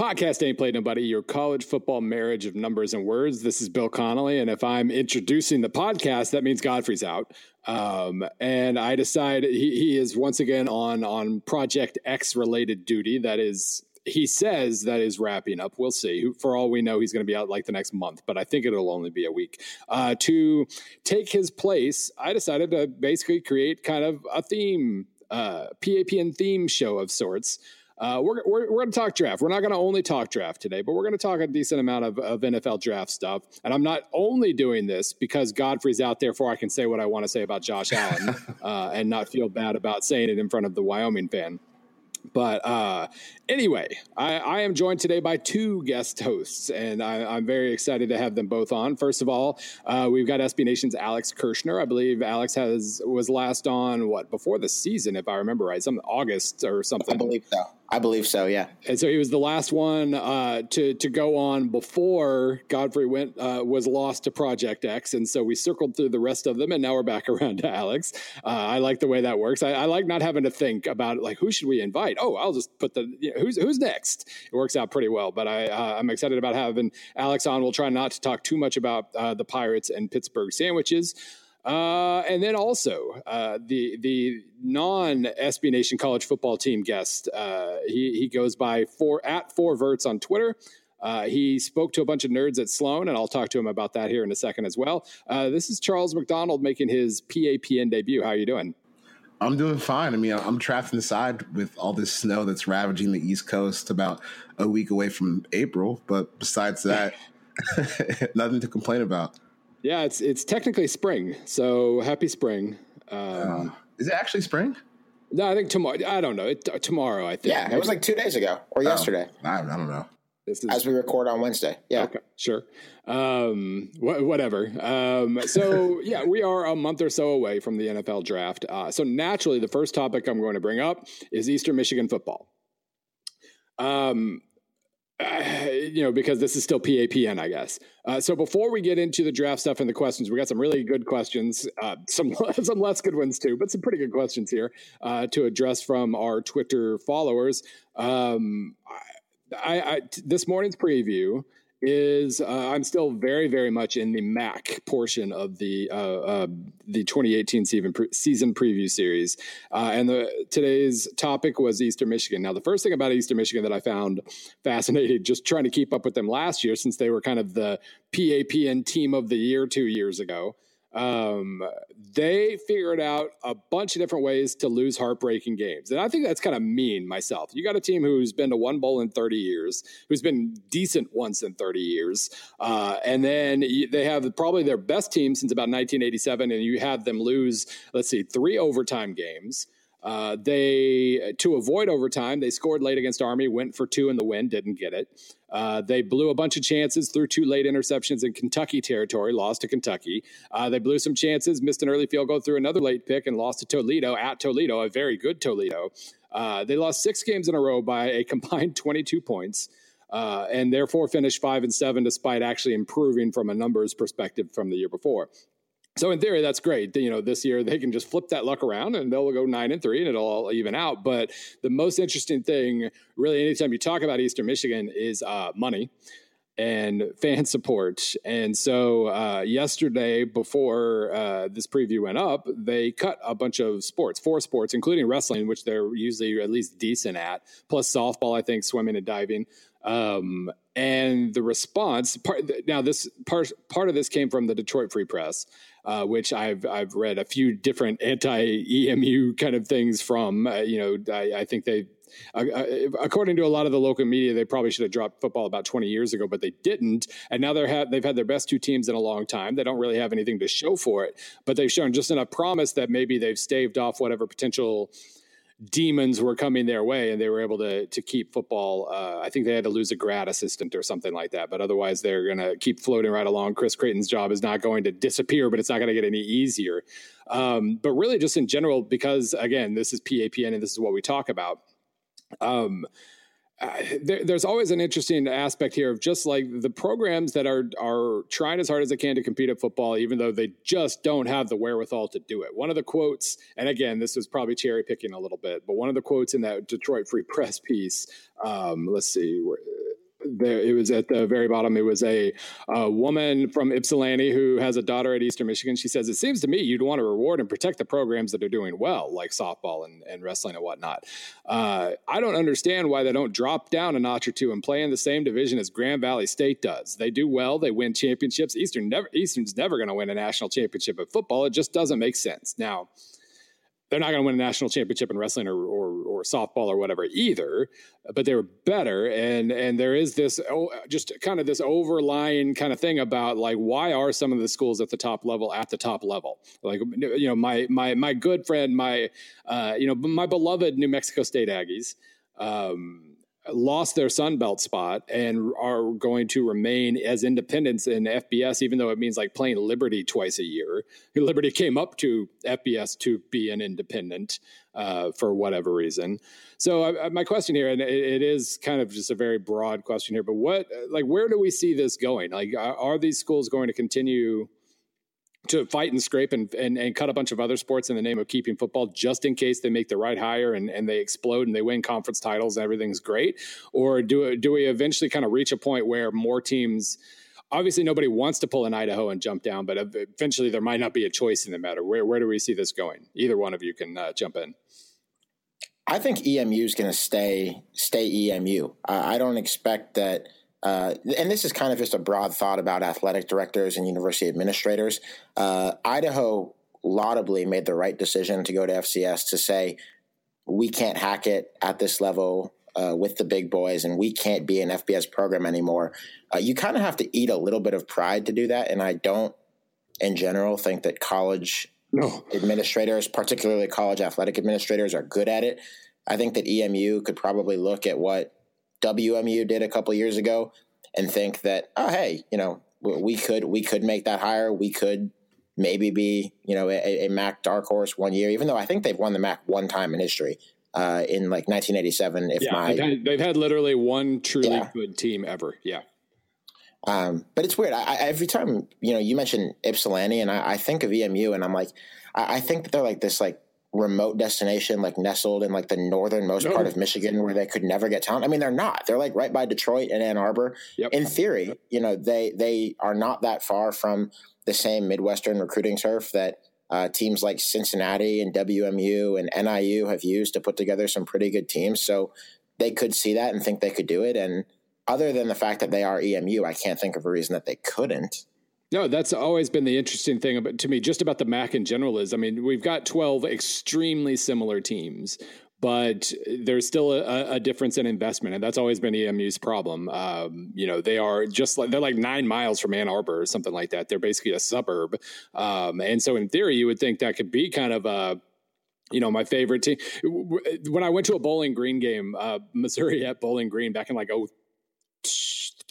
Podcast Ain't Played Nobody, your college football marriage of numbers and words. This is Bill Connelly. And if I'm introducing the podcast, that means Godfrey's out. Um, and I decide he, he is once again on, on Project X related duty. That is, he says that is wrapping up. We'll see. For all we know, he's going to be out like the next month, but I think it'll only be a week. Uh, to take his place, I decided to basically create kind of a theme, uh, PAPN theme show of sorts. Uh, we're, we're, we're going to talk draft. We're not going to only talk draft today, but we're going to talk a decent amount of, of NFL draft stuff. And I'm not only doing this because Godfrey's out there for I can say what I want to say about Josh Allen uh, and not feel bad about saying it in front of the Wyoming fan. But uh, anyway, I, I, am joined today by two guest hosts, and I, am very excited to have them both on. First of all, uh, we've got SB Nation's Alex Kirshner. I believe Alex has was last on what before the season, if I remember right, some August or something. I believe so. I believe so. Yeah. And so he was the last one uh, to to go on before Godfrey went uh, was lost to Project X, and so we circled through the rest of them, and now we're back around to Alex. Uh, I like the way that works. I, I, like not having to think about like who should we invite. Oh, I'll just put the you know, who's who's next. It works out pretty well. But I uh, I'm excited about having Alex on. We'll try not to talk too much about uh, the Pirates and Pittsburgh sandwiches. Uh, and then also uh, the the non SB Nation college football team guest. Uh, he he goes by four at four verts on Twitter. Uh, he spoke to a bunch of nerds at Sloan, and I'll talk to him about that here in a second as well. Uh, this is Charles McDonald making his PAPN debut. How are you doing? I'm doing fine. I mean, I'm trapped inside with all this snow that's ravaging the East Coast about a week away from April. But besides that, nothing to complain about. Yeah, it's it's technically spring, so happy spring. Um, uh, is it actually spring? No, I think tomorrow. I don't know. It, uh, tomorrow, I think. Yeah, it was like two days ago or oh, yesterday. I, I, don't know. This is, As we record on Wednesday. Yeah. Okay, sure. Um, wh- whatever. Um, so, yeah, we are a month or so away from the NFL draft. Uh, so, naturally, the first topic I'm going to bring up is Eastern Michigan football. Um, you know, because this is still PAPN, I guess. Uh, so before we get into the draft stuff and the questions, we got some really good questions, uh, some some less good ones too, but some pretty good questions here uh, to address from our Twitter followers. Um, I, I, this morning's preview is uh, I'm still very, very much in the MAC portion of the uh, uh, the 2018 season pre- season preview series, uh, and the today's topic was Eastern Michigan. Now, the first thing about Eastern Michigan that I found fascinating, just trying to keep up with them last year, since they were kind of the PAPN team of the year two years ago, um, they figured out a bunch of different ways to lose heartbreaking games. And I think that's kind of mean myself. You got a team who's been to one bowl in 30 years, who's been decent once in 30 years. Uh, and then they have probably their best team since about 1987. And you have them lose, let's see, three overtime games. Uh, they to avoid overtime, they scored late against Army, went for two in the win, didn't get it. Uh, they blew a bunch of chances, threw two late interceptions in Kentucky territory, lost to Kentucky. Uh, they blew some chances, missed an early field goal, threw another late pick, and lost to Toledo at Toledo, a very good Toledo. Uh, they lost six games in a row by a combined 22 points. Uh, and therefore finished five and seven, despite actually improving from a numbers perspective from the year before. So in theory, that's great. You know, this year they can just flip that luck around and they'll go nine and three and it'll all even out. But the most interesting thing, really, anytime you talk about Eastern Michigan, is uh, money and fan support. And so uh, yesterday, before uh, this preview went up, they cut a bunch of sports, four sports, including wrestling, which they're usually at least decent at, plus softball, I think, swimming and diving. Um, and the response part now this part part of this came from the Detroit Free Press, uh, which I've I've read a few different anti EMU kind of things from. Uh, you know, I, I think they. Uh, uh, according to a lot of the local media, they probably should have dropped football about 20 years ago, but they didn't. And now they're ha- they've had their best two teams in a long time. They don't really have anything to show for it, but they've shown just enough promise that maybe they've staved off whatever potential demons were coming their way and they were able to to keep football uh, i think they had to lose a grad assistant or something like that but otherwise they're going to keep floating right along. Chris creighton's job is not going to disappear but it's not going to get any easier. Um, but really just in general because again this is papn and this is what we talk about um, there, there's always an interesting aspect here of just like the programs that are are trying as hard as they can to compete at football, even though they just don't have the wherewithal to do it. One of the quotes, and again, this was probably cherry picking a little bit, but one of the quotes in that Detroit Free Press piece, um, let's see, there, it was at the very bottom. It was a, a, woman from Ypsilanti who has a daughter at Eastern Michigan. She says, It seems to me you'd want to reward and protect the programs that are doing well, like softball and, and wrestling and whatnot. Uh, I don't understand why they don't drop down a notch or two and play in the same division as Grand Valley State does. They do well, they win championships. Eastern never, Eastern's never going to win a national championship in football. It just doesn't make sense. Now, they're not going to win a national championship in wrestling or, or, or softball or whatever either, but they were better. And and there is this oh, just kind of this overlying kind of thing about like why are some of the schools at the top level at the top level? Like you know my my my good friend my uh, you know my beloved New Mexico State Aggies. Um, lost their Sun Belt spot and are going to remain as independents in FBS, even though it means like playing Liberty twice a year. Liberty came up to FBS to be an independent uh, for whatever reason. So uh, my question here, and it, it is kind of just a very broad question here, but what, like, where do we see this going? Like, are these schools going to continue? To fight and scrape and, and, and cut a bunch of other sports in the name of keeping football just in case they make the right hire and, and they explode and they win conference titles and everything's great? Or do, do we eventually kind of reach a point where more teams obviously nobody wants to pull an Idaho and jump down, but eventually there might not be a choice in the matter. Where, where do we see this going? Either one of you can uh, jump in. I think EMU is going to stay stay EMU. I don't expect that – uh, and this is kind of just a broad thought about athletic directors and university administrators. Uh, Idaho laudably made the right decision to go to FCS to say we can't hack it at this level uh, with the big boys, and we can't be an FBS program anymore. Uh, you kind of have to eat a little bit of pride to do that, and I don't, in general, think that college no. administrators, particularly college athletic administrators, are good at it. I think that EMU could probably look at what WMU did a couple years ago and think that oh hey you know we could we could make that hire we could maybe be you know a, a MAC dark horse one year even though I think they've won the MAC one time in history uh, in like 1987 if yeah, my they've had, they've had literally one truly yeah. good team ever yeah um, but it's weird. I, every time you know you mention Ypsilanti, and I, I think of EMU, and I'm like, I, I, think that they're like this like remote destination, like nestled in like the northernmost no. part of Michigan where they could never get talent. I mean, they're not. They're like right by Detroit and Ann Arbor. Yep. In theory, you know, they they are not that far from the same Midwestern recruiting turf that uh, teams like Cincinnati and WMU and NIU have used to put together some pretty good teams. So they could see that and think they could do it. And other than the fact that they are EMU, I can't think of a reason that they couldn't. No, that's always been the interesting thing about to me, just about the MAC in general. Is I mean, we've got twelve extremely similar teams, but there's still a, a, difference in investment, and that's always been EMU's problem. Um, you know, they are just like they're like nine miles from Ann Arbor or something like that. They're basically a suburb, um, and so in theory, you would think that could be kind of a you know, my favorite team. When I went to a Bowling Green game, uh, Missouri at Bowling Green back in like oh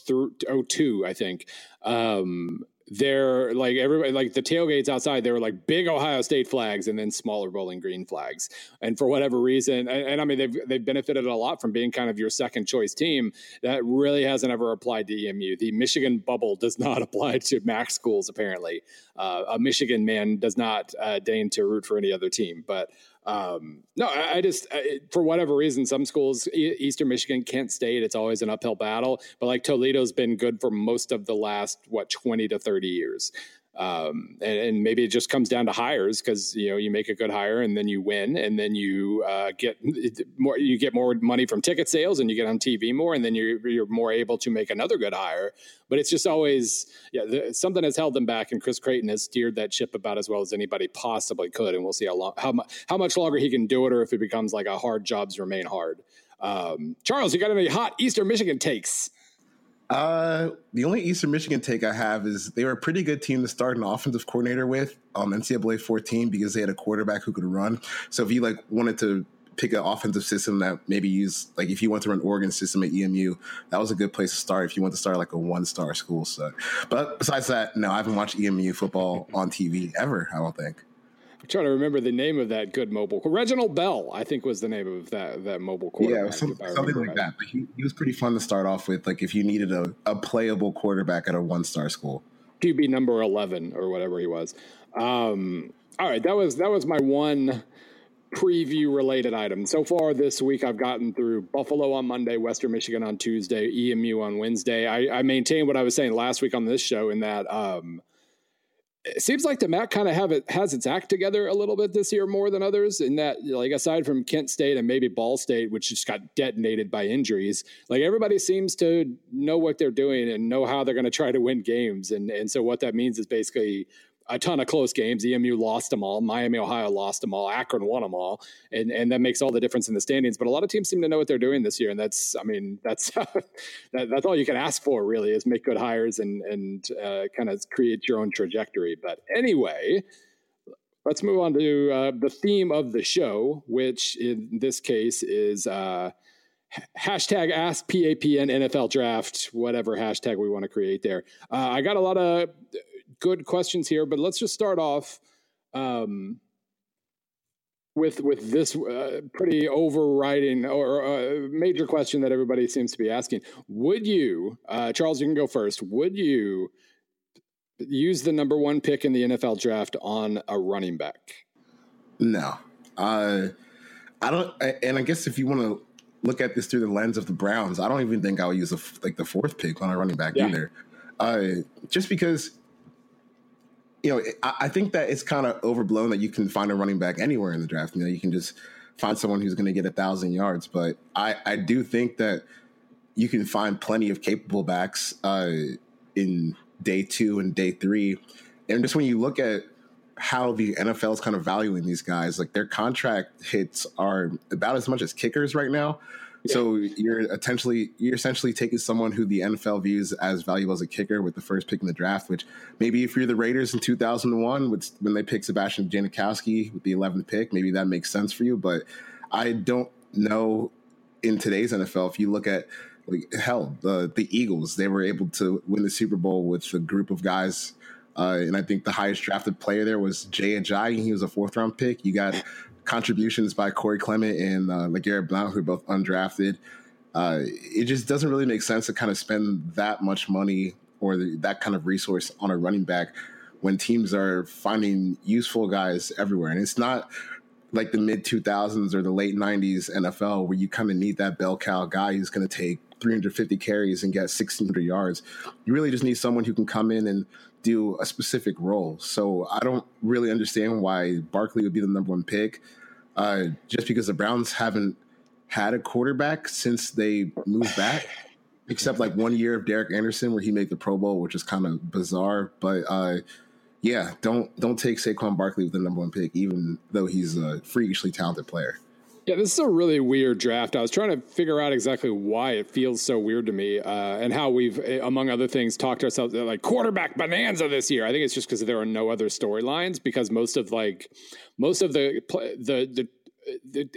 through oh two, I think. Um, they're like everybody like the tailgates outside they were like big ohio state flags and then smaller bowling green flags. And for whatever reason and, and, i mean they've they've benefited a lot from being kind of your second choice team. That really hasn't ever applied to emu the michigan bubble does not apply to mac schools apparently. Uh, a michigan man does not uh, deign to root for any other team. But um, no, I, I just I, for whatever reason, some schools, Eastern Michigan, Kent State, it's always an uphill battle. But like Toledo's been good for most of the last what twenty to thirty years. Um, and, and, maybe it just comes down to hires because you know you make a good hire and then you win and then you uh, get more you get more money from ticket sales and you get on TV more and then you're you're more able to make another good hire. But it's just always yeah the, something has held them back and Chris Creighton has steered that ship about as well as anybody possibly could and we'll see how long how how much longer he can do it or if it becomes like a hard jobs remain hard. Um, Charles, you got any hot Eastern Michigan takes? Uh, the only Eastern Michigan take I have is they were a pretty good team to start an offensive coordinator with on um, NCAA 14 because they had a quarterback who could run. So if you like wanted to pick an offensive system that maybe use like if you want to run Oregon system at EMU, that was a good place to start if you want to start like a one star school. So, but besides that, no, I haven't watched EMU football on TV ever. I don't think trying to remember the name of that good mobile. Reginald Bell, I think, was the name of that that mobile quarterback. Yeah, some, something like right. that. But he, he was pretty fun to start off with. Like if you needed a, a playable quarterback at a one star school, QB number eleven or whatever he was. Um, all right, that was that was my one preview related item. So far this week, I've gotten through Buffalo on Monday, Western Michigan on Tuesday, EMU on Wednesday. I, I maintain what I was saying last week on this show in that um, it seems like the MAC kind of have it has its act together a little bit this year more than others. In that, like aside from Kent State and maybe Ball State, which just got detonated by injuries, like everybody seems to know what they're doing and know how they're going to try to win games. And and so what that means is basically a ton of close games. EMU lost them all. Miami, Ohio lost them all. Akron won them all, and and that makes all the difference in the standings. But a lot of teams seem to know what they're doing this year, and that's I mean that's that, that's all you can ask for really is make good hires and and uh, kind of create your own trajectory. But anyway. Let's move on to uh, the theme of the show, which in this case is uh, hashtag ask PAPN NFL draft, whatever hashtag we want to create there. Uh, I got a lot of good questions here, but let's just start off um, with with this uh, pretty overriding or uh, major question that everybody seems to be asking. Would you, uh, Charles? You can go first. Would you use the number one pick in the NFL draft on a running back? No, I don't. And I guess if you want to look at this through the lens of the Browns, I don't even think I would use a, like the fourth pick on a running back yeah. either. Uh, just because you know, I think that it's kind of overblown that you can find a running back anywhere in the draft. You know, you can just find someone who's going to get a thousand yards. But I, I do think that you can find plenty of capable backs uh, in day two and day three. And just when you look at how the NFL is kind of valuing these guys, like their contract hits are about as much as kickers right now. So you're essentially you're essentially taking someone who the NFL views as valuable as a kicker with the first pick in the draft. Which maybe if you're the Raiders in 2001, when they pick Sebastian Janikowski with the 11th pick, maybe that makes sense for you. But I don't know in today's NFL if you look at like hell the the Eagles, they were able to win the Super Bowl with a group of guys uh, and I think the highest drafted player there was Jay Ajayi. He was a fourth round pick. You got contributions by Corey Clement and uh, LeGarrette Blount, who are both undrafted. Uh, it just doesn't really make sense to kind of spend that much money or the, that kind of resource on a running back when teams are finding useful guys everywhere. And it's not like the mid 2000s or the late 90s NFL where you kind of need that bell cow guy who's going to take 350 carries and get 1600 yards. You really just need someone who can come in and do a specific role. So I don't really understand why Barkley would be the number one pick uh, just because the Browns haven't had a quarterback since they moved back, except like one year of Derek Anderson where he made the Pro Bowl, which is kind of bizarre. But uh, yeah, don't don't take Saquon Barkley with the number one pick, even though he's a freakishly talented player. Yeah, this is a really weird draft. I was trying to figure out exactly why it feels so weird to me, uh, and how we've, eh, among other things, talked to ourselves like quarterback bonanza this year. I think it's just because there are no other storylines. Because most of like most of the the the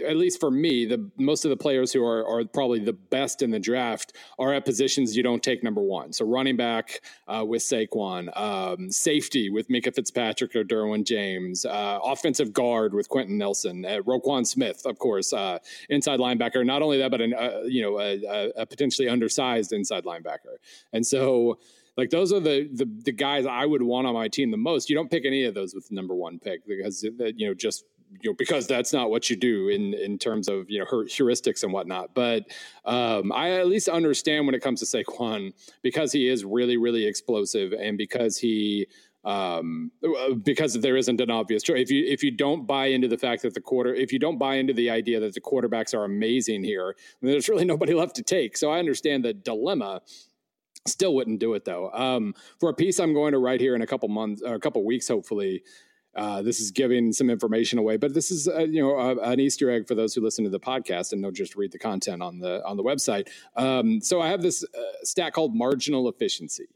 at least for me, the most of the players who are, are probably the best in the draft are at positions you don't take number one. So running back uh, with Saquon, um, safety with Minkah Fitzpatrick or Derwin James, uh, offensive guard with Quenton Nelson, uh, Roquan Smith, of course, uh, inside linebacker. Not only that, but an, uh, you know a, a potentially undersized inside linebacker. And so like those are the, the, the guys I would want on my team the most. You don't pick any of those with the number one pick because you know just you know because that's not what you do in in terms of you know heuristics and whatnot. But um, I at least understand when it comes to Saquon because he is really really explosive and because he um, because there isn't an obvious choice. If you if you don't buy into the fact that the quarter, if you don't buy into the idea that the quarterbacks are amazing here, there's really nobody left to take. So I understand the dilemma. Still wouldn't do it though. Um, for a piece I'm going to write here in a couple months, or a couple weeks, hopefully. Uh, this is giving some information away, but this is uh, you know uh, an Easter egg for those who listen to the podcast and don't just read the content on the on the website. Um, so I have this stat called marginal efficiency,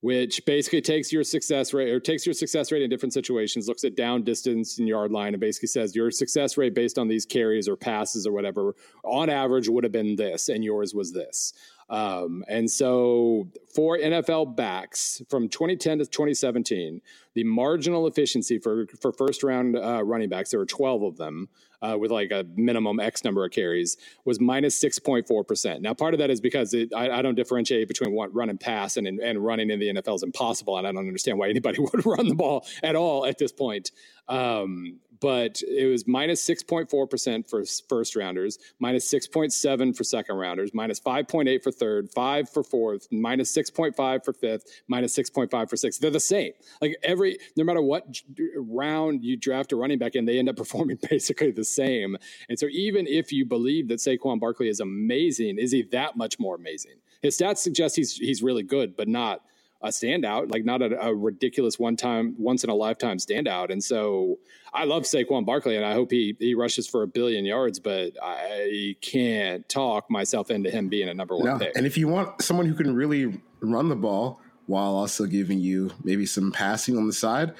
which basically takes your success rate or takes your success rate in different situations, looks at down distance and yard line, and basically says your success rate based on these carries or passes or whatever on average would have been this, and yours was this. Um, and so for NFL backs from 2010 to 2017, the marginal efficiency for, for first round uh, running backs, there were 12 of them uh, with like a minimum X number of carries, was minus 6.4%. Now, part of that is because it, I, I, don't differentiate between what run and pass, and, and running in the NFL is impossible. And I don't understand why anybody would run the ball at all at this point. Um, but it was minus 6.4% for first rounders, minus 6.7 for second rounders, minus 5.8 for third, 5 for fourth, minus 6.5 for fifth, minus 6.5 for sixth. They're the same. Like every, no matter what round you draft a running back in, they end up performing basically the same. And so even if you believe that Saquon Barkley is amazing, is he that much more amazing? His stats suggest he's he's really good, but not a standout, like not a, a ridiculous one time, once in a lifetime standout. And so I love Saquon Barkley and I hope he, he rushes for a billion yards, but I can't talk myself into him being a number one no. pick. And if you want someone who can really run the ball while also giving you maybe some passing on the side,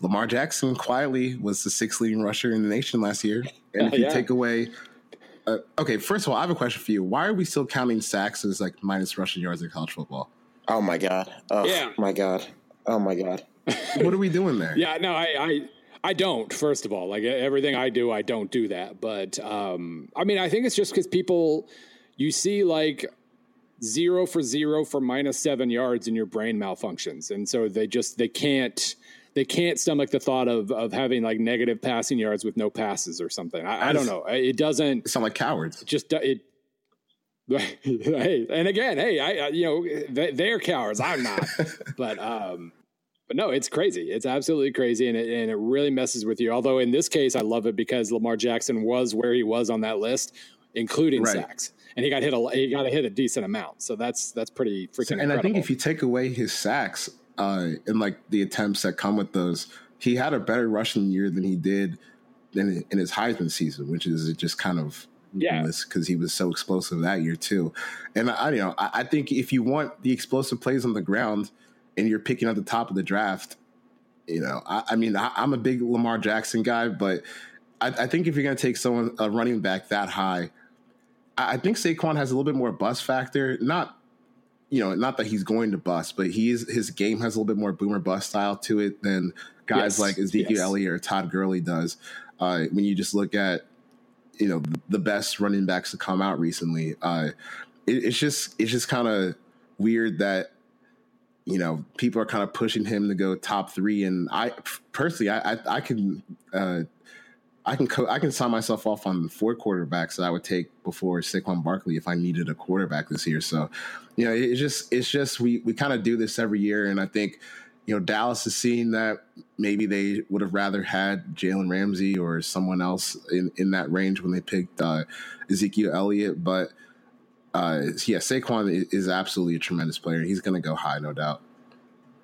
Lamar Jackson quietly was the sixth leading rusher in the nation last year. And if you yeah. take away uh, okay, first of all, I have a question for you. Why are we still counting sacks as like minus rushing yards in college football? Oh my god! Oh yeah. my god! Oh my god! what are we doing there? Yeah, no, I, I, I don't. First of all, like everything I do, I don't do that. But um, I mean, I think it's just because people, you see, like zero for zero for minus seven yards, and your brain malfunctions, and so they just they can't they can't stomach the thought of of having like negative passing yards with no passes or something. I, I don't know. It doesn't sound like cowards. Just it hey, and again, hey, I, you know, they, they're cowards. I'm not, but um, but no, it's crazy. It's absolutely crazy, and it and it really messes with you. Although in this case, I love it because Lamar Jackson was where he was on that list, including right. sacks, and he got hit a he got a hit a decent amount. So that's that's pretty freaking. So, and incredible. I think if you take away his sacks uh, and like the attempts that come with those, he had a better rushing year than he did than in his Heisman season, which is just kind of yeah, because he was so explosive that year too. And I, you know, I, I, think if you want the explosive plays on the ground and you're picking at the top of the draft, you know, I, I mean, I, am a big Lamar Jackson guy, but I, think if you're going to take someone a running back that high, I, think Saquon has a little bit more bust factor. Not you know, not that he's going to bust, but he is, his game has a little bit more boomer bust style to it than guys yes. like Ezekiel yes. Elliott or Todd Gurley does. Uh, when you just look at you know the best running backs to come out recently. Uh, it, it's just it's just kind of weird that you know people are kind of pushing him to go top three, and I personally I I, I can. Uh, I can co- I can sign myself off on four quarterbacks that I would take before Saquon Barkley if I needed a quarterback this year. So, you know, it's just it's just we we kind of do this every year, and I think you know, Dallas is seeing that maybe they would have rather had Jalen Ramsey or someone else in, in that range when they picked uh, Ezekiel Elliott. But uh, yeah, Saquon is absolutely a tremendous player. He's going to go high, no doubt.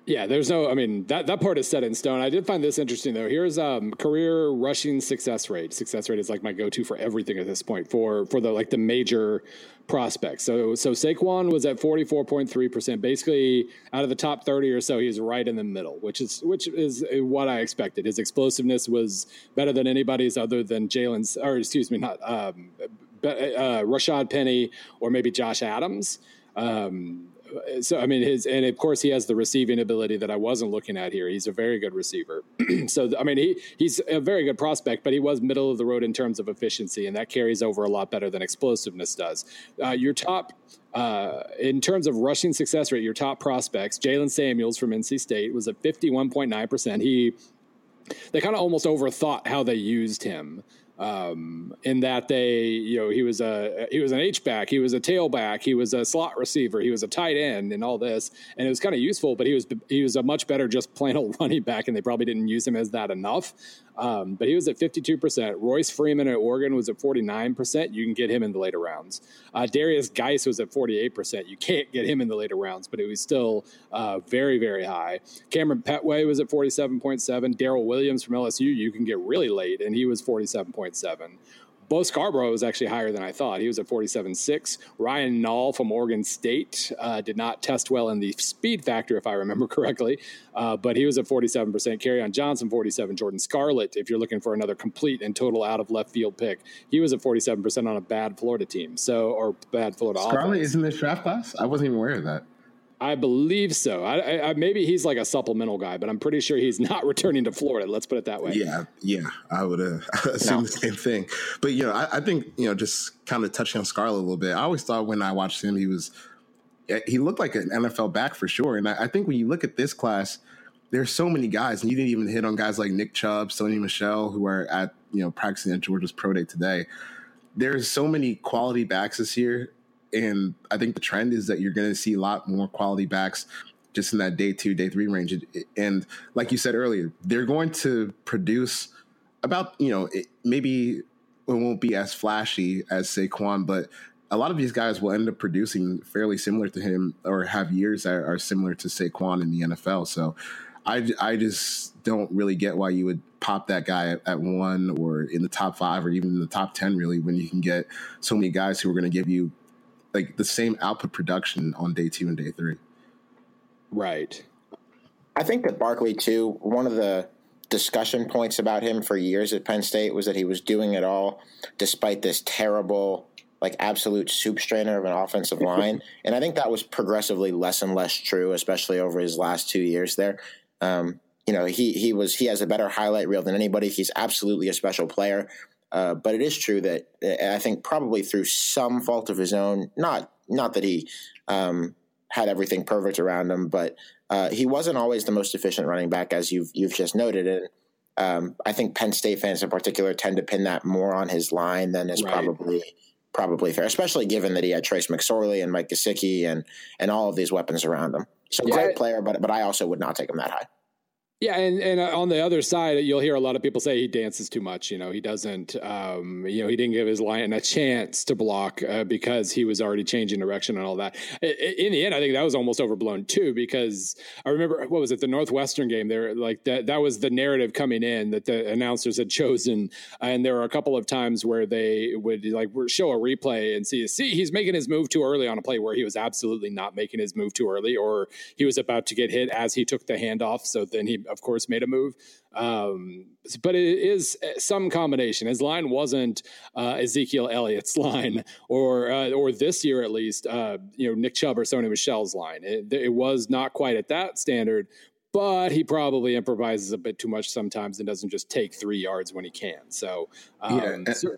Yeah, there's no. I mean, that that part is set in stone. I did find this interesting though. Here's um, career rushing success rate. Success rate is like my go-to for everything at this point for for the like the major prospects. So so Saquon was at 44.3 percent. Basically, out of the top 30 or so, he's right in the middle, which is which is what I expected. His explosiveness was better than anybody's other than Jalen's, or excuse me, not um, uh, Rashad Penny or maybe Josh Adams. Um, so I mean his and of course he has the receiving ability that I wasn't looking at here. He's a very good receiver. so I mean he he's a very good prospect, but he was middle of the road in terms of efficiency, and that carries over a lot better than explosiveness does. Uh, your top uh, in terms of rushing success rate, your top prospects, Jaylen Samuels from NC State was at fifty one point nine percent. He they kind of almost overthought how they used him um, in that they, you know, he was a he was an H back, he was a tailback, he was a slot receiver, he was a tight end, and all this, and it was kind of useful. But he was he was a much better just plain old running back, and they probably didn't use him as that enough. Um, but he was at 52%. Royce Freeman at Oregon was at 49%. You can get him in the later rounds. Uh, Derrius Guice was at 48%. You can't get him in the later rounds, but it was still uh, very, very high. Kamryn Pettway was at 47.7. Darrel Williams from LSU, you can get really late, and he was 47.7. Bo Scarborough was actually higher than I thought. He was at 47.6. Ryan Nall from Oregon State uh, did not test well in the speed factor, if I remember correctly, uh, but he was at 47%. Kerryon Johnson, 47. Jordan Scarlett, if you're looking for another complete and total out of left field pick, he was at 47% on a bad Florida team. So, or bad Florida Scarlett offense. is in this draft class? I wasn't even aware of that. I believe so. I, I, maybe he's like a supplemental guy, but I'm pretty sure he's not returning to Florida. Let's put it that way. Yeah, yeah, I would uh, assume no. the same thing. But you know, I, I, think you know, just kind of touching on Scarlett a little bit. I always thought when I watched him, he was he looked like an NFL back for sure. And I, I think when you look at this class, there's so many guys, and you didn't even hit on guys like Nick Chubb, Sony Michel, who are at you know practicing at Georgia's pro day today. There's so many quality backs this year, and I think the trend is that you're going to see a lot more quality backs just in that day two, day three range. And like you said earlier, they're going to produce about you know maybe it won't be as flashy as Saquon, but a lot of these guys will end up producing fairly similar to him or have years that are similar to Saquon in the NFL. So I, I just don't really get why you would pop that guy at, at one or in the top five or even in the top 10, really, when you can get so many guys who are going to give you like the same output production on day two and day three. Right. I think that Barkley, too, one of the discussion points about him for years at Penn State was that he was doing it all despite this terrible like absolute soup strainer of an offensive line. and I think that was progressively less and less true, especially over his last two years there. Um, you know, he he was he has a better highlight reel than anybody. He's absolutely a special player. Uh, but it is true that I think probably through some fault of his own, not not that he um, had everything perfect around him, but uh, he wasn't always the most efficient running back, as you've you've just noted. And um, I think Penn State fans in particular tend to pin that more on his line than is right. probably probably fair, especially given that he had Trace McSorley and Mike Gesicki and and all of these weapons around him. So yeah. great player, but but I also would not take him that high. Yeah, and, and uh, on the other side, you'll hear a lot of people say he dances too much. You know, he doesn't. Um, you know, he didn't give his line a chance to block uh, because he was already changing direction and all that. In the end, I think that was almost overblown too. Because I remember what was it, the Northwestern game? There, like that. That was the narrative coming in that the announcers had chosen, and there were a couple of times where they would like show a replay and see, see, he's making his move too early on a play where he was absolutely not making his move too early, or he was about to get hit as he took the handoff. So then he of course, made a move. Um, but it is some combination. His line wasn't uh, Ezekiel Elliott's line, or uh, or this year at least, uh, you know, Nick Chubb or Sony Michel's line. It, it, was not quite at that standard, but he probably improvises a bit too much sometimes and doesn't just take three yards when he can. So, um, yeah. And, so,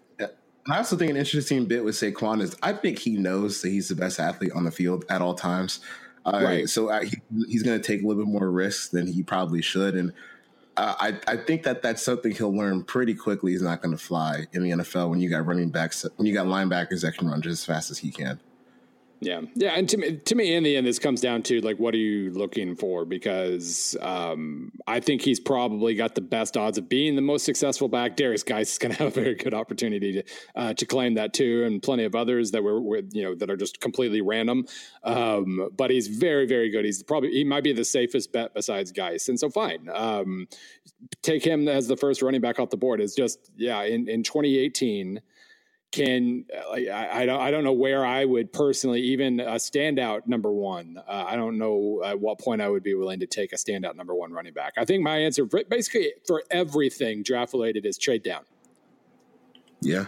I also think an interesting bit with Saquon is I think he knows that he's the best athlete on the field at all times. Uh, right. So uh, he, he's going to take a little bit more risks than he probably should, and uh, I I think that that's something he'll learn pretty quickly. He's not going to fly in the NFL when you got running backs when you got linebackers that can run just as fast as he can. Yeah, yeah, and to me, to me, in the end, this comes down to like, what are you looking for? Because um, I think he's probably got the best odds of being the most successful back. Derrius Guice is going to have a very good opportunity to uh, to claim that too, and plenty of others that were, were you know that are just completely random. Um, but he's very, very good. He's probably he might be the safest bet besides Guice, and so fine. Um, take him as the first running back off the board. Is just yeah. In in 2018 can like I, I, don't I don't know where I would personally even a standout number one. Uh, I don't know at what point I would be willing to take a standout number one running back. I think my answer basically for everything draft related is trade down. Yeah,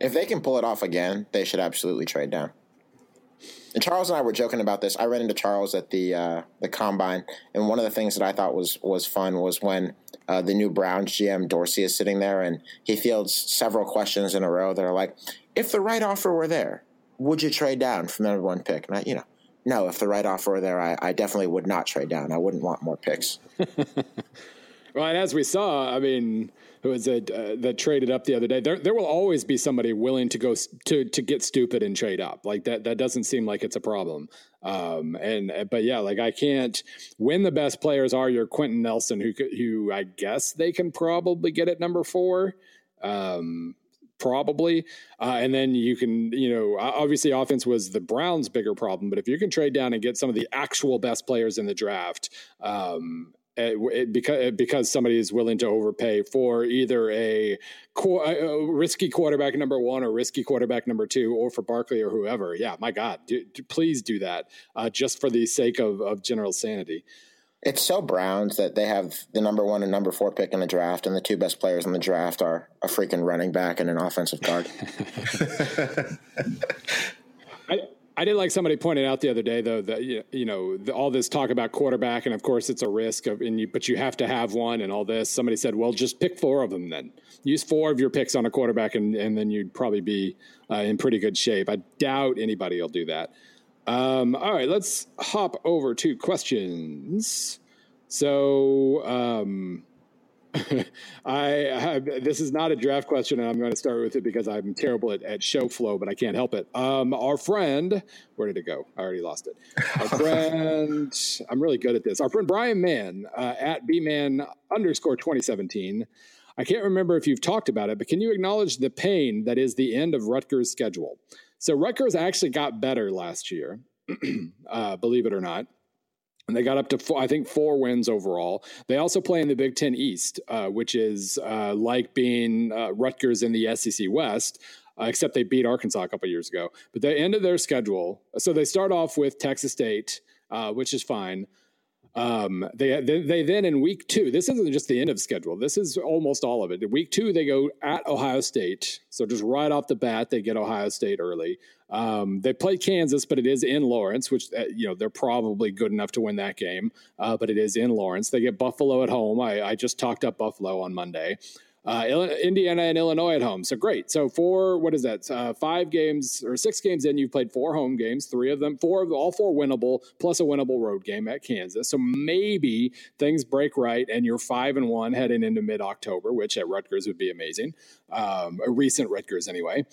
if they can pull it off again, they should absolutely trade down. And Charles and I were joking about this. I ran into Charles at the uh, the combine, and one of the things that I thought was was fun was when uh, the new Browns GM Dorsey is sitting there, and he fields several questions in a row that are like, "If the right offer were there, would you trade down from the number one pick?" And I, you know, no. If the right offer were there, I, I definitely would not trade down. I wouldn't want more picks. well, and as we saw, I mean who was it uh, that traded up the other day. There, there will always be somebody willing to go to to get stupid and trade up. Like that, that doesn't seem like it's a problem. Um, and uh, but yeah, like I can't. When the best players are your Quenton Nelson, who who I guess they can probably get at number four. Um, probably. Uh, and then you can, you know, obviously offense was the Browns' bigger problem, but if you can trade down and get some of the actual best players in the draft, um, Eh, eh, because eh, because somebody is willing to overpay for either a, a, uh, uh, risky quarterback number one or risky quarterback number two, or for Barkley or whoever. Yeah, my God, do, do, please do that uh, just for the sake of, of general sanity. It's so Browns that they have the number one and number four pick in the draft, and the two best players in the draft are a freaking running back and an offensive guard. I, did like somebody pointed out the other day, though, that you know the, all this talk about quarterback, and of course it's a risk, of, and you, but you have to have one, and all this. Somebody said, "Well, just pick four of them then. Use four of your picks on a quarterback, and, and then you'd probably be uh, in pretty good shape." I doubt anybody will do that. Um, all right, let's hop over to questions. So um, I have, this is not a draft question, and I'm going to start with it because I'm terrible at, at show flow, but I can't help it. Um, our friend, where did it go? I already lost it. Our friend, I'm really good at this. Our friend Brian Mann uh, at bman underscore 2017. I can't remember if you've talked about it, but can you acknowledge the pain that is the end of Rutgers' schedule? So Rutgers actually got better last year, uh, believe it or not. And they got up to, four, I think, four wins overall. They also play in the Big Ten East, uh, which is uh, like being uh, Rutgers in the SEC West, uh, except they beat Arkansas a couple years ago. But they ended their schedule. So they start off with Texas State, uh, which is fine. Um, they, they, they then in week two. This isn't just the end of schedule. This is almost all of it. In week two, they go at Ohio State. So just right off the bat, they get Ohio State early. Um, they play Kansas, but it is in Lawrence, which uh, you know they're probably good enough to win that game. Uh, but it is in Lawrence. They get Buffalo at home. I, I just talked up Buffalo on Monday uh, Indiana and Illinois at home. So great. So four, what is that? Uh, five games or six games in, you've played four home games, three of them, four of all four winnable, plus a winnable road game at Kansas. So maybe things break right and you're five and one heading into mid October, which at Rutgers would be amazing. Um, a recent Rutgers anyway.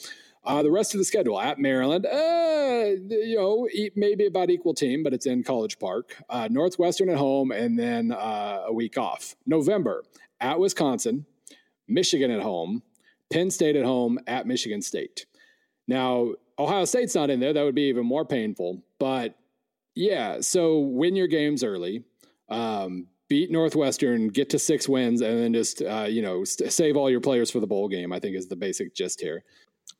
Uh, the rest of the schedule at Maryland, uh, you know, maybe about equal team, but it's in College Park. Uh, Northwestern at home, and then uh, a week off. November at Wisconsin, Michigan at home, Penn State at home, at Michigan State. Now, Ohio State's not in there. That would be even more painful. But yeah, so win your games early, um, beat Northwestern, get to six wins, and then just, uh, you know, st- save all your players for the bowl game, I think is the basic gist here.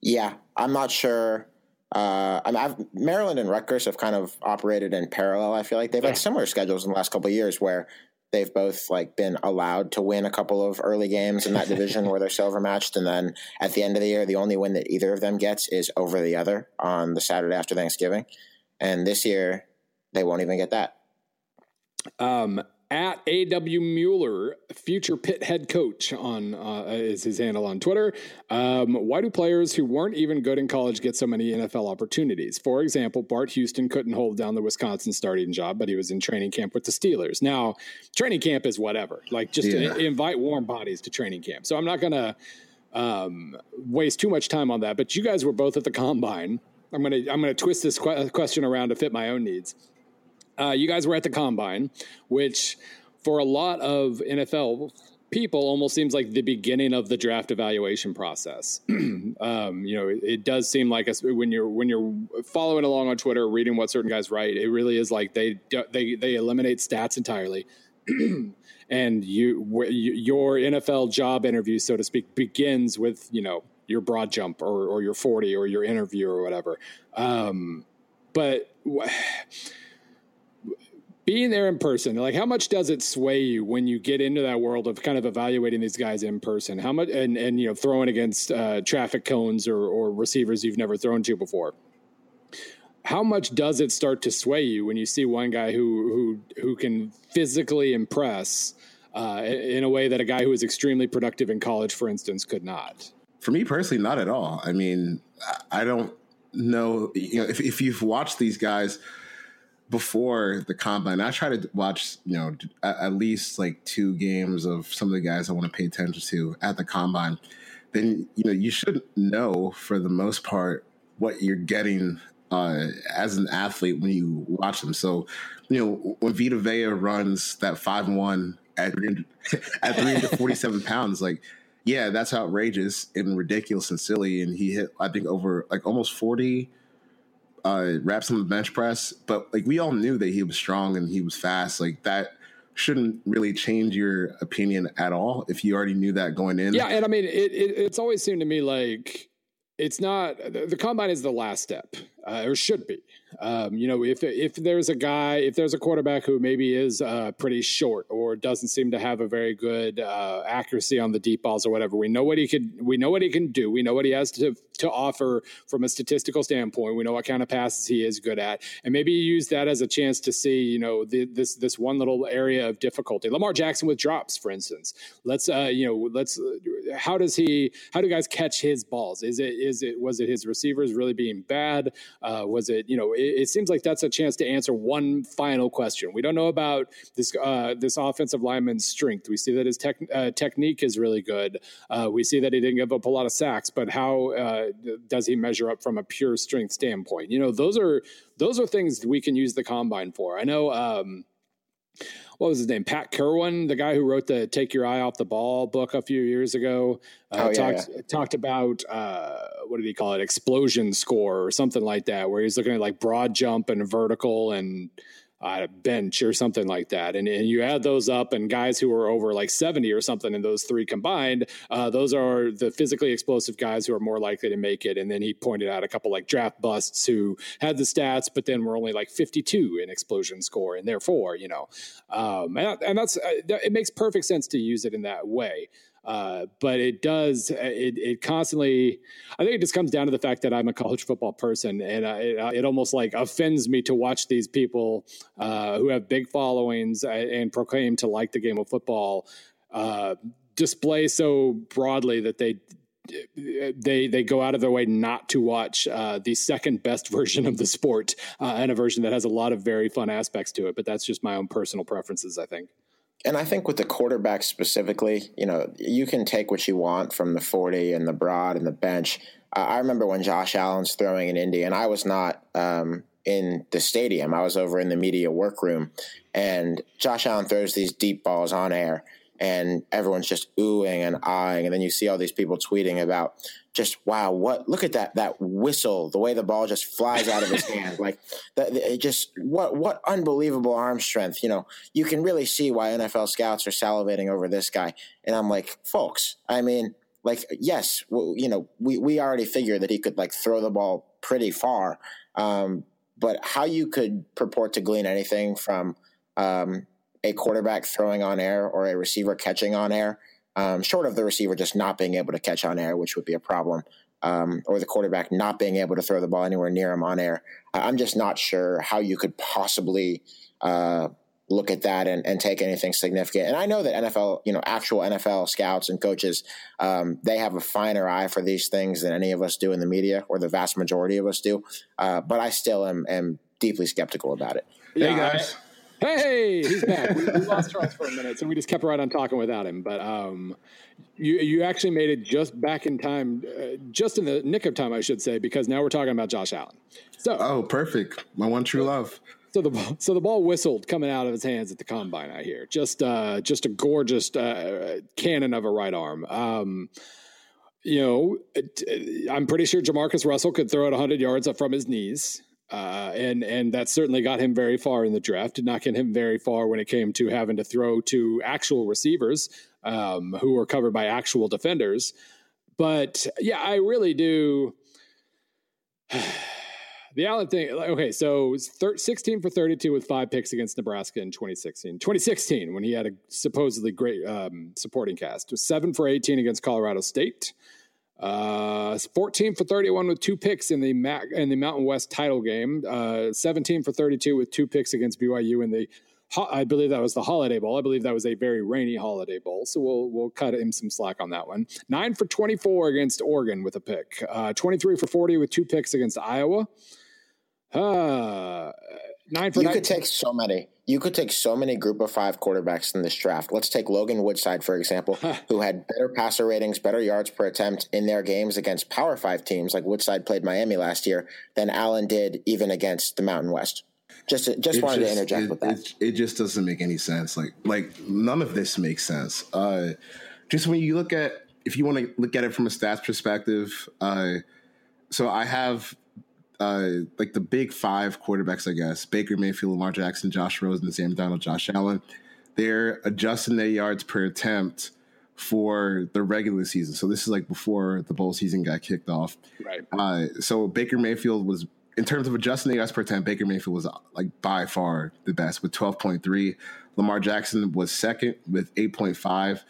Yeah, I'm not sure. Uh, I mean, I've, Maryland and Rutgers have kind of operated in parallel. I feel like they've had similar schedules in the last couple of years where they've both like been allowed to win a couple of early games in that division where they're silver matched and then at the end of the year the only win that either of them gets is over the other on the saturday after thanksgiving. And this year they won't even get that. Um, at AW Mueller, future Pitt head coach on uh, is his handle on Twitter. Um, why do players who weren't even good in college get so many NFL opportunities? For example, Bart Houston couldn't hold down the Wisconsin starting job, but he was in training camp with the Steelers. Now, training camp is whatever. Like, just yeah. invite warm bodies to training camp. So I'm not going to um, waste too much time on that. But you guys were both at the combine. I'm gonna I'm gonna twist this question around to fit my own needs. Uh, you guys were at the combine, which for a lot of NFL people almost seems like the beginning of the draft evaluation process. um, you know, it, it, does seem like a, when you're when you're following along on Twitter, reading what certain guys write, it really is like they they they eliminate stats entirely. and you your NFL job interview, so to speak, begins with you know your broad jump or, or your forty or your interview or whatever. Um, but being there in person, like how much does it sway you when you get into that world of kind of evaluating these guys in person? How much and and you know throwing against uh, traffic cones or or receivers you've never thrown to before? How much does it start to sway you when you see one guy who who who can physically impress uh, in a way that a guy who was extremely productive in college, for instance, could not? For me personally, not at all. I mean, I don't know. You know, if if you've watched these guys before the combine, I try to watch, you know, at, least like two games of some of the guys I want to pay attention to at the combine. Then you know you should know for the most part what you're getting uh, as an athlete when you watch them. So, you know, when Vita Vea runs that five one at at 347 pounds, like, yeah, that's outrageous and ridiculous and silly. And he hit, I think, over like almost 40 uh, reps on the bench press, but like we all knew that he was strong and he was fast. Like that shouldn't really change your opinion at all if you already knew that going in. Yeah, and I mean, it, it it's always seemed to me like it's not the, the combine is the last step, uh, or should be. Um, you know, if if there's a guy, if there's a quarterback who maybe is uh, pretty short or doesn't seem to have a very good uh, accuracy on the deep balls or whatever, we know what he could. We know what he can do. We know what he has to to offer from a statistical standpoint. We know what kind of passes he is good at, and maybe use that as a chance to see, you know, the, this this one little area of difficulty. Lamar Jackson with drops, for instance. Let's uh, you know, let's. How does he? How do guys catch his balls? Is it is it was it his receivers really being bad? Uh, was it, you know, it, it, seems like that's a chance to answer one final question. We don't know about this uh, this offensive lineman's strength. We see that his tech, uh, technique is really good. Uh, we see that he didn't give up a lot of sacks, but how uh, does he measure up from a pure strength standpoint? You know, those are those are things we can use the combine for. I know. Um, what was his name? Pat Kirwan, the guy who wrote the "Take Your Eye Off the Ball" book a few years ago, uh, oh, yeah, talked yeah. talked about uh, what did he call it? Explosion score or something like that, where he's looking at like broad jump and vertical and uh, bench or something like that. And, and you add those up, and guys who are over like 70 or something in those three combined, uh, those are the physically explosive guys who are more likely to make it. And then he pointed out a couple like draft busts who had the stats, but then were only like 52 in explosion score. And therefore, you know, um, and, and that's, uh, it makes perfect sense to use it in that way. Uh, but it does, uh, it, it constantly, I think it just comes down to the fact that I'm a college football person and uh, it, uh, it, almost like offends me to watch these people uh, who have big followings and proclaim to like the game of football display so broadly that they they they go out of their way not to watch uh, the second best version of the sport uh, and a version that has a lot of very fun aspects to it. But that's just my own personal preferences, I think and I think with the quarterback specifically, you know, you can take what you want from the 40 and the broad and the bench. Uh, I remember when Josh Allen's throwing in Indy, and I was not um, in the stadium. I was over in the media workroom, and Josh Allen throws these deep balls on air, and everyone's just oohing and eyeing, and then you see all these people tweeting about just wow, what look at that that whistle, the way the ball just flies out of his hand, like that. It just what what unbelievable arm strength. You know, you can really see why NFL scouts are salivating over this guy. And I'm like, folks, I mean, like yes, you know, we we already figured that he could like throw the ball pretty far, um, but how you could purport to glean anything from um, a quarterback throwing on air or a receiver catching on air um, short of the receiver just not being able to catch on air, which would be a problem, um, or the quarterback not being able to throw the ball anywhere near him on air. I'm just not sure how you could possibly uh, look at that and, and, take anything significant. And I know that NFL, you know, actual NFL scouts and coaches, um, they have a finer eye for these things than any of us do in the media, or the vast majority of us do. Uh, but I still am, am deeply skeptical about it. Hey guys. I, Hey, he's back. we, we, lost Charles for a minute, so we just kept right on talking without him. But um, you you actually made it just back in time, uh, just in the nick of time, I should say, because now we're talking about Josh Allen. So, oh, perfect, my one true love. So the so the ball whistled coming out of his hands at the combine. I hear just uh, just a gorgeous uh, cannon of a right arm. Um, you know, I'm pretty sure Jamarcus Russell could throw it 100 yards up from his knees. Uh, and and that certainly got him very far in the draft. Did not get him very far when it came to having to throw to actual receivers um, who were covered by actual defenders. But yeah, I really do. the Allen thing. Okay, so 16 for 32 with five picks against Nebraska in 2016. 2016 when he had a supposedly great um, supporting cast. Was seven for 18 against Colorado State. Uh, 14 for 31 with two picks in the Mac, in the Mountain West title game. Uh, 17 for 32 with two picks against BYU in the I believe that was the Holiday Bowl. I believe that was a very rainy Holiday Bowl, so we'll we'll cut him some slack on that one. Nine for 24 against Oregon with a pick. Uh, 23 for 40 with two picks against Iowa. Uh, nine for you could take so many. You could take so many group of five quarterbacks in this draft. Let's take Logan Woodside, for example, who had better passer ratings, better yards per attempt in their games against Power Five teams, like Woodside played Miami last year, than Allen did even against the Mountain West. Just, just it wanted just, to interject it, with that. It, it, just doesn't make any sense. Like, like none of this makes sense. Uh, just when you look at, if you want to look at it from a stats perspective, uh, so I have uh, like the big five quarterbacks, I guess Baker Mayfield, Lamar Jackson, Josh Rosen, Sam Darnold, Josh Allen. They're adjusting their yards per attempt for the regular season. So this is like before the bowl season got kicked off. Right. Uh, so Baker Mayfield was, in terms of adjusting the yards per attempt, Baker Mayfield was like by far the best with 12.3. Lamar Jackson was second with 8.5.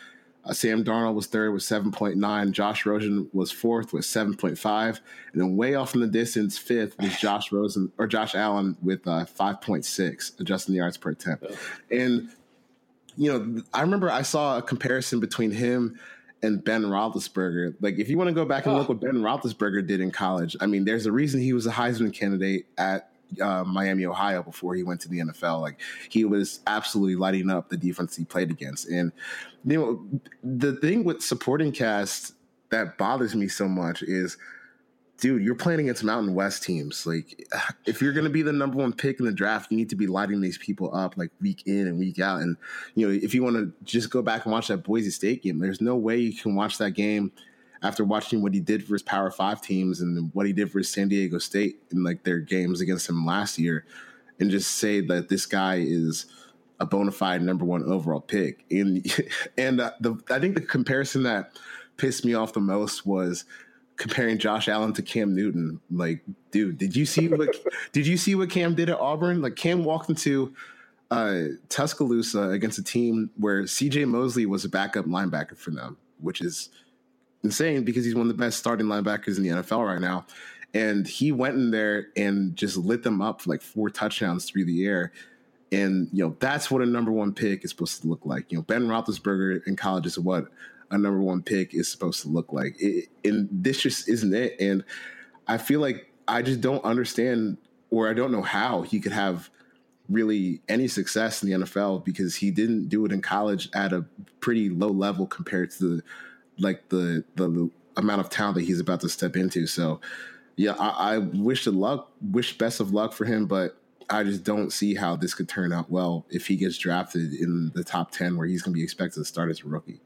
Uh, Sam Darnold was third with 7.9. Josh Rosen was fourth with 7.5. And then way off in the distance, fifth was Josh Rosen or Josh Allen with uh, 5.6, adjusting the yards per attempt. And, you know, I remember I saw a comparison between him and Ben Roethlisberger. Like, if you want to go back and look what Ben Roethlisberger did in college, I mean, there's a reason he was a Heisman candidate at uh, Miami, Ohio, before he went to the NFL. Like, he was absolutely lighting up the defense he played against. And you know, the thing with supporting cast that bothers me so much is dude, you're playing against Mountain West teams. Like, if you're going to be the number one pick in the draft, you need to be lighting these people up like week in and week out. And, you know, if you want to just go back and watch that Boise State game, there's no way you can watch that game after watching what he did for his Power Five teams and what he did for San Diego State in like their games against him last year and just say that this guy is a bona fide number one overall pick. And, and uh, the, I think the comparison that pissed me off the most was, comparing Josh Allen to Cam Newton. Like, dude, did you see what did you see what Cam did at Auburn? Like Cam walked into uh, Tuscaloosa against a team where CJ Mosley was a backup linebacker for them, which is insane because he's one of the best starting linebackers in the NFL right now. And he went in there and just lit them up for like four touchdowns through the air. And you know that's what a number one pick is supposed to look like. You know Ben Roethlisberger in college is what a number one pick is supposed to look like. It, and this just isn't it. And I feel like I just don't understand, or I don't know how he could have really any success in the NFL because he didn't do it in college at a pretty low level compared to the like the the amount of talent that he's about to step into. So yeah, I, I wish the luck, wish best of luck for him, but I just don't see how this could turn out well if he gets drafted in the top ten where he's going to be expected to start as a rookie.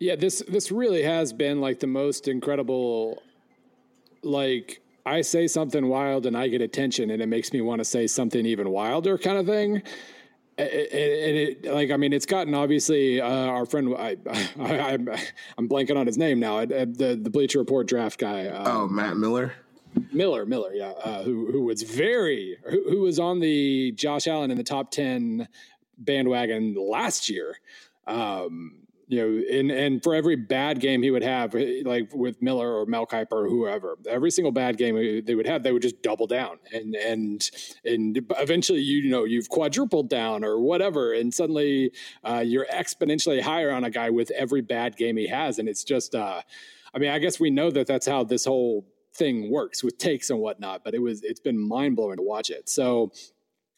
Yeah, this this really has been like the most incredible. Like I say something wild and I get attention, and it makes me want to say something even wilder, kind of thing. And it, it, like I mean, it's gotten obviously uh, our friend. I, I, am blanking on his name now. The the Bleacher Report draft guy. Um, oh, Matt Miller. Miller, Miller, yeah, uh, who who was very who, who was on the Josh Allen in the top ten bandwagon last year. Um, you know, and and for every bad game he would have, eh, like with Miller or Mel Kiper or whoever, every single bad game they would have, they would just double down, and and and eventually you know you've quadrupled down or whatever, and suddenly uh, you're exponentially higher on a guy with every bad game he has, and it's just, uh, I mean, I guess we know that that's how this whole thing works with takes and whatnot, but it was it's been mind blowing to watch it. So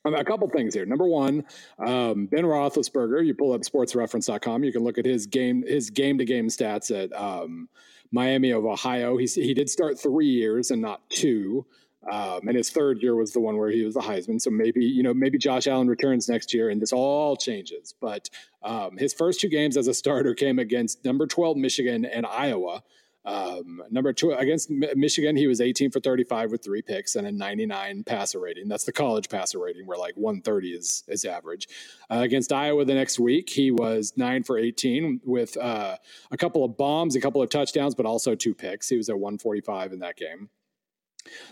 a couple things here. Number one, um, Ben Roethlisberger. You pull up SportsReference.com. You can look at his game his game to game stats at um, Miami of Ohio. He's, he did start three years and not two. Um, and his third year was the one where he was the Heisman. So maybe you know maybe Josh Allen returns next year and this all changes. But um, his first two games as a starter came against number twelve Michigan and Iowa. Um, number two against Michigan, he was 18 for 35 with three picks and a 99 passer rating. That's the college passer rating, where like 130 is is average. Uh, against Iowa the next week, he was nine for 18 with uh, a couple of bombs, a couple of touchdowns, but also two picks. He was at 145 in that game.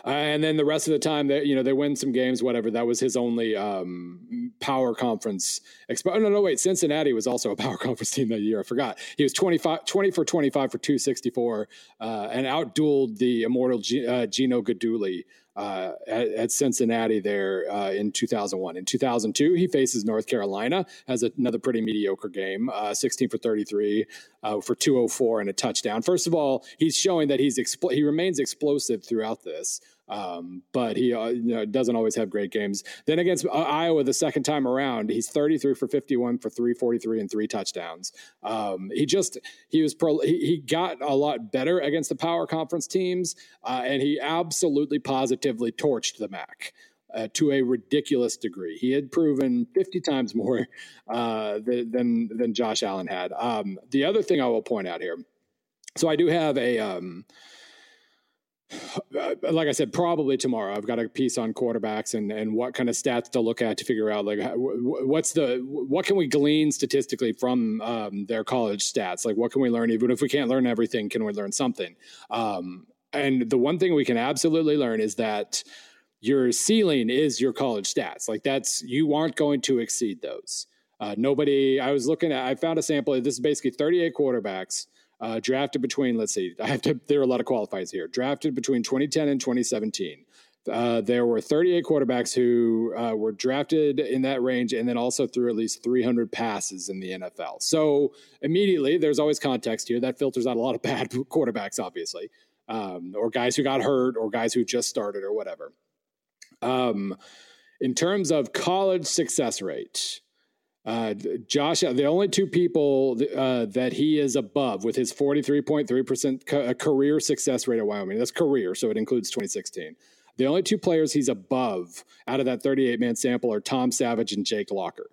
Uh, and then the rest of the time, that you know, they win some games, whatever. That was his only um, power conference. Expo- oh, no, no, wait. Cincinnati was also a power conference team that year. I forgot. He was 25, 20 for 25 for 264 uh, and outdueled the immortal G- uh, Gino Guidugli uh, at, at, Cincinnati there uh, in 2001. In 2002, he faces North Carolina, has another pretty mediocre game, uh, 16 for 33 uh, for 204 and a touchdown. First of all, he's showing that he's expl- he remains explosive throughout this. Um, but he uh, you know, doesn't always have great games. Then against uh, Iowa the second time around, he's 33 for 51 for 343 and three touchdowns. Um, he just he was pro, he, he, got a lot better against the power conference teams, uh, and he absolutely positively torched the MAC. Uh, to a ridiculous degree. He had proven 50 times more uh, than than Josh Allen had. Um, the other thing I will point out here, so I do have a um, like I said, probably tomorrow. I've got a piece on quarterbacks and and what kind of stats to look at to figure out like what's the what can we glean statistically from um, their college stats? Like what can we learn? Even if we can't learn everything, can we learn something? Um, and the one thing we can absolutely learn is that your ceiling is your college stats. Like that's you aren't going to exceed those. Uh, nobody. I was looking at. I found a sample. This is basically 38 quarterbacks uh, drafted between, let's see, I have to, there are a lot of qualifiers here. Drafted between 2010 and 2017. Uh, there were 38 quarterbacks who uh, were drafted in that range and then also threw at least 300 passes in the NFL. So immediately, there's always context here. That filters out a lot of bad quarterbacks, obviously, um, or guys who got hurt or guys who just started or whatever. Um, in terms of college success rate, uh, Josh, the only two people uh, that he is above with his 43.3% ca- career success rate at Wyoming, that's career, so it includes 2016. The only two players he's above out of that 38 man sample are Tom Savage and Jake Locker.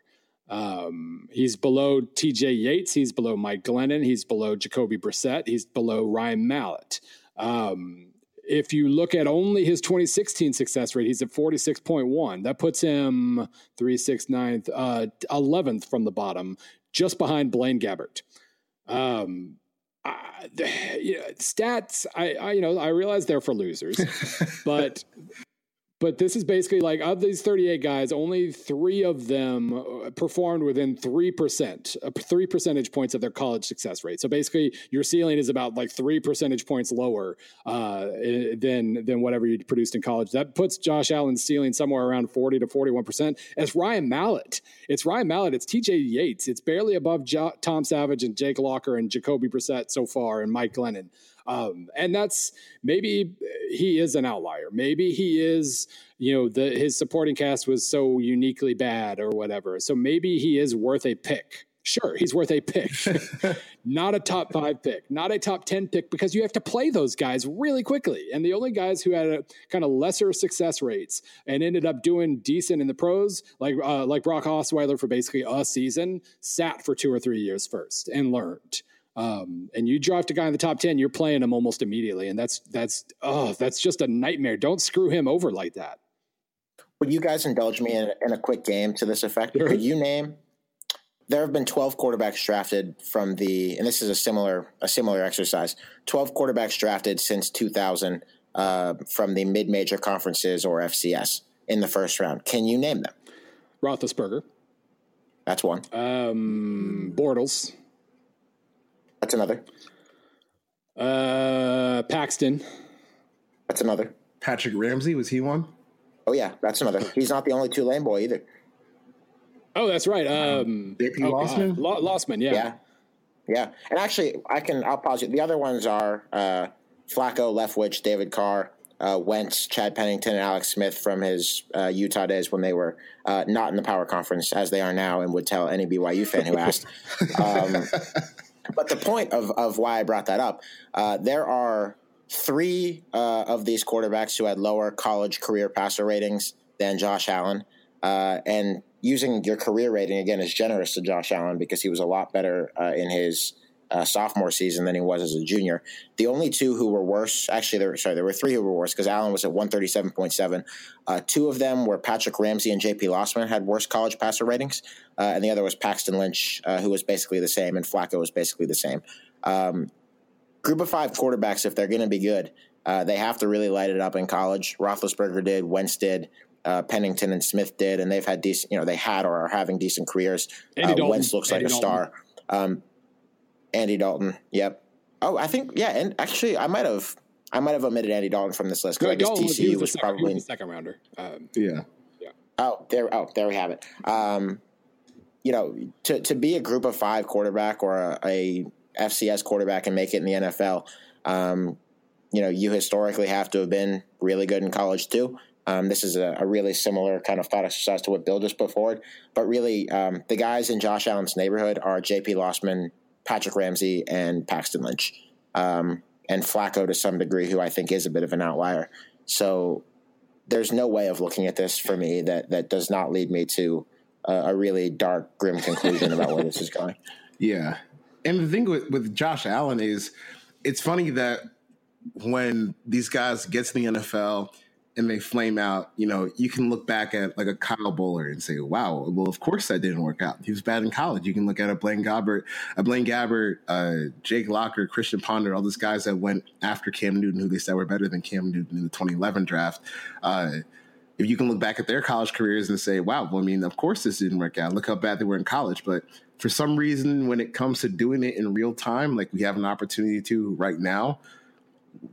Um, he's below TJ Yates. He's below Mike Glennon. He's below Jacoby Brissett. He's below Ryan Mallett. Um, if you look at only his 2016 success rate, he's at 46.1. That puts him 3, 6, 9th, uh, 11th from the bottom, just behind Blaine Gabbert. Um, I, you know, stats, I, I, you know, I realize they're for losers, but but this is basically like of these 38 guys, only three of them uh, performed within 3%, uh, three percentage points of their college success rate. So basically, your ceiling is about like three percentage points lower uh, than, than whatever you produced in college. That puts Josh Allen's ceiling somewhere around 40 to 41%. It's Ryan Mallett, it's Ryan Mallett, it's TJ Yates, it's barely above jo- Tom Savage and Jake Locker and Jacoby Brissett so far and Mike Glennon. Um, and that's maybe he is an outlier. Maybe he is, you know, the his supporting cast was so uniquely bad or whatever. So maybe he is worth a pick. Sure, he's worth a pick, not a top five pick, not a top 10 pick, because you have to play those guys really quickly. And the only guys who had a kind of lesser success rates and ended up doing decent in the pros, like uh, like Brock Osweiler for basically a season, sat for two or three years first and learned. Um, and you draft a guy in the top 10, you're playing him almost immediately. And that's, that's, oh, that's just a nightmare. Don't screw him over like that. Would you guys indulge me in, in a quick game to this effect? Sure. Could you name, there have been 12 quarterbacks drafted from the, and this is a similar, a similar exercise, 12 quarterbacks drafted since 2000 uh, from the mid-major conferences or FCS in the first round. Can you name them? Roethlisberger. That's one. Um, Bortles. That's another. Uh, Paxton. That's another. Patrick Ramsey was he one? Oh yeah, that's another. He's not the only Tulane boy either. Oh, that's right. Um, JP oh, Losman. Uh, Losman, yeah. Yeah, yeah. And actually, I can. I'll pause it. The other ones are uh, Flacco, Leftwich, David Carr, uh, Wentz, Chad Pennington, and Alex Smith from his uh, Utah days when they were uh, not in the power conference as they are now, and would tell any BYU fan who asked. Um, but the point of, of why I brought that up, uh, there are three uh, of these quarterbacks who had lower college career passer ratings than Josh Allen. Uh, and using your career rating again is generous to Josh Allen because he was a lot better uh, in his uh, sophomore season than he was as a junior. The only two who were worse, actually, there, sorry, there were three who were worse because Allen was at 137.7. Uh, two of them were Patrick Ramsey and JP Losman had worse college passer ratings, uh, and the other was Paxton Lynch, uh, who was basically the same, and Flacco was basically the same. Um, group of five quarterbacks, if they're going to be good, uh, they have to really light it up in college. Roethlisberger did, Wentz did. Uh, Pennington and Smith did, and they've had decent, you know, they had or are having decent careers. Uh, Wentz looks like a Dalton. star. Um, Andy Dalton. Yep. Oh, I think yeah, and actually, I might have I might have omitted Andy Dalton from this list because I guess Dalton TCU was, was second, probably was second rounder. Um, yeah. Yeah. Oh, there. Oh, there we have it. Um, you know, to to be a Group of Five quarterback or a, a FCS quarterback and make it in the NFL, um, you know, you historically have to have been really good in college too. Um, this is a, a, really similar kind of thought exercise to what Bill just put forward. But really, um, the guys in Josh Allen's neighborhood are J.P. Losman, Patrick Ramsey and Paxton Lynch, um, and Flacco to some degree, who I think is a bit of an outlier. So there's no way of looking at this for me that that does not lead me to a, a really dark, grim conclusion about where this is going. Yeah, and the thing with, with Josh Allen is, it's funny that when these guys get to the NFL and they flame out, you know, you can look back at like a Kyle Boller and say, wow, well, of course that didn't work out. He was bad in college. You can look at a Blaine Gabbert, a Blaine Gabbert, uh, Jake Locker, Christian Ponder, all these guys that went after Cam Newton, who they said were better than Cam Newton in the 2011 draft. Uh, if you can look back at their college careers and say, wow, well, I mean, of course this didn't work out. Look how bad they were in college. But for some reason, when it comes to doing it in real time, like we have an opportunity to right now,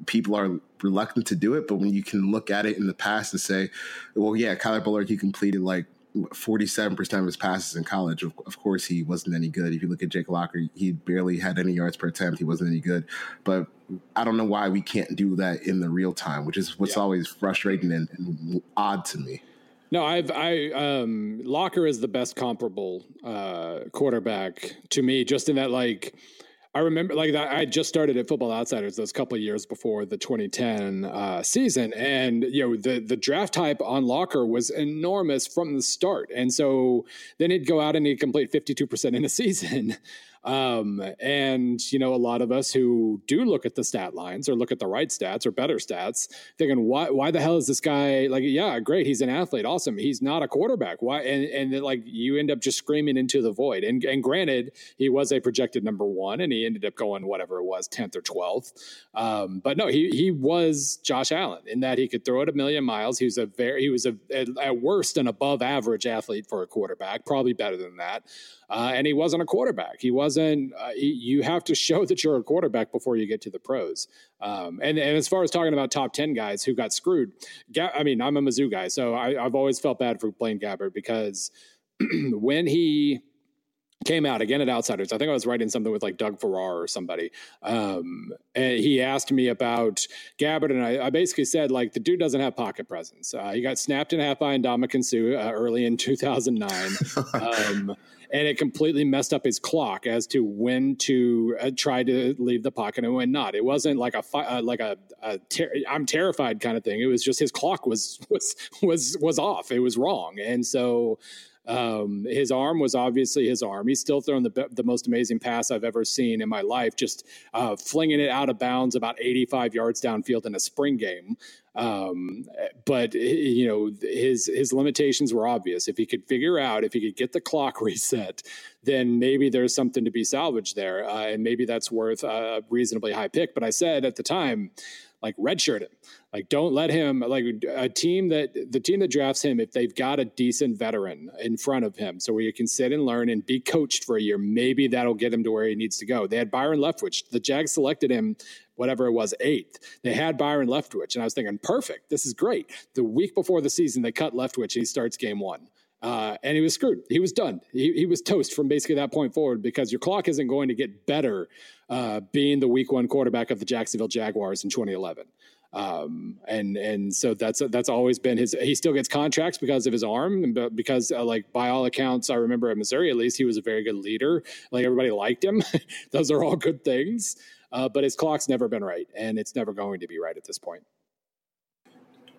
people are reluctant to do it. But when you can look at it in the past and say, well, yeah, Kyle Boller, he completed like 47% of his passes in college. Of, of, course, he wasn't any good. If you look at Jake Locker, he barely had any yards per attempt. He wasn't any good. But I don't know why we can't do that in the real time, which is what's yeah. always frustrating and, and, odd to me. No, I've I um Locker is the best comparable uh quarterback to me, just in that like I remember like I just started at Football Outsiders those couple years before the 2010 uh, season, and you know the the draft type on Locker was enormous from the start, and so then he'd go out and he'd complete 52 percent in a season, um, and you know, a lot of us who do look at the stat lines or look at the right stats or better stats, thinking, why why the hell is this guy like? Yeah, great, he's an athlete, awesome. He's not a quarterback. Why? And and then, like you end up just screaming into the void. And and granted, he was a projected number one, and he ended up going whatever it was, tenth or twelfth. Um, but no, he he was Josh Allen in that he could throw it a million miles. He was a very he was a at worst an above average athlete for a quarterback, probably better than that. Uh, and he wasn't a quarterback. He wasn't. Uh, you have to show that you're a quarterback before you get to the pros. Um, and and as far as talking about top ten guys who got screwed, Ga- I mean, I'm a Mizzou guy, so I, I've always felt bad for Blaine Gabbert because when he came out again at Outsiders. I think I was writing something with like Doug Farrar or somebody. Um, and he asked me about Gabbert, and I, I, basically said like the dude doesn't have pocket presence. Uh, he got snapped in half by Ndamukong Suh uh, early in 2009. um, and it completely messed up his clock as to when to uh, try to leave the pocket and when not. It wasn't like a uh, like a, a ter- I'm terrified kind of thing. It was just his clock was was was was off. It was wrong, and so. Um, his arm was obviously his arm. He's still throwing the the most amazing pass I've ever seen in my life, just uh, flinging it out of bounds about 85 yards downfield in a spring game. Um, but you know his his limitations were obvious. If he could figure out, if he could get the clock reset, then maybe there's something to be salvaged there, uh, and maybe that's worth a reasonably high pick. But I said at the time, like redshirt him. Like don't let him like a team that the team that drafts him if they've got a decent veteran in front of him, so where you can sit and learn and be coached for a year, maybe that'll get him to where he needs to go. They had Byron Leftwich. The Jags selected him whatever it was, eighth. They had Byron Leftwich, and I was thinking, perfect, this is great. The week before the season, they cut Leftwich, he starts game one. Uh, and he was screwed. He was done. He, he was toast from basically that point forward because your clock isn't going to get better uh, being the week one quarterback of the Jacksonville Jaguars in 2011. Um, and and so that's that's always been his. He still gets contracts because of his arm, but because uh, like by all accounts, I remember at Missouri at least he was a very good leader. Like everybody liked him. Those are all good things. Uh, but his clock's never been right, and it's never going to be right at this point.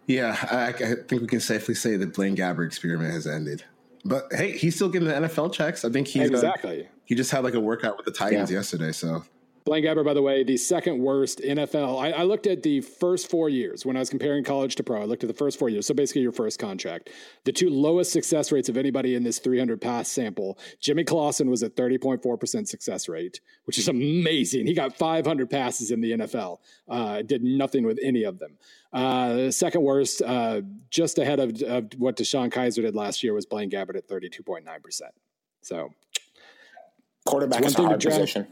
Yeah, I, I think we can safely say that Blaine Gabbert experiment has ended. But hey, he's still getting the NFL checks. I think he's uh, exactly. A, he just had like a workout with the Titans yeah. yesterday, so Blaine Gabbert, by the way, the second worst NFL. I, I, looked at the first four years when I was comparing college to pro. I looked at the first four years. So basically, your first contract. The two lowest success rates of anybody in this 300 pass sample. Jimmy Clausen was at 30.4% success rate, which is amazing. He got 500 passes in the NFL, uh, did nothing with any of them. Uh, second worst, uh, just ahead of, of what DeShone Kizer did last year, was Blaine Gabbert at 32.9%. So, quarterback is a hard position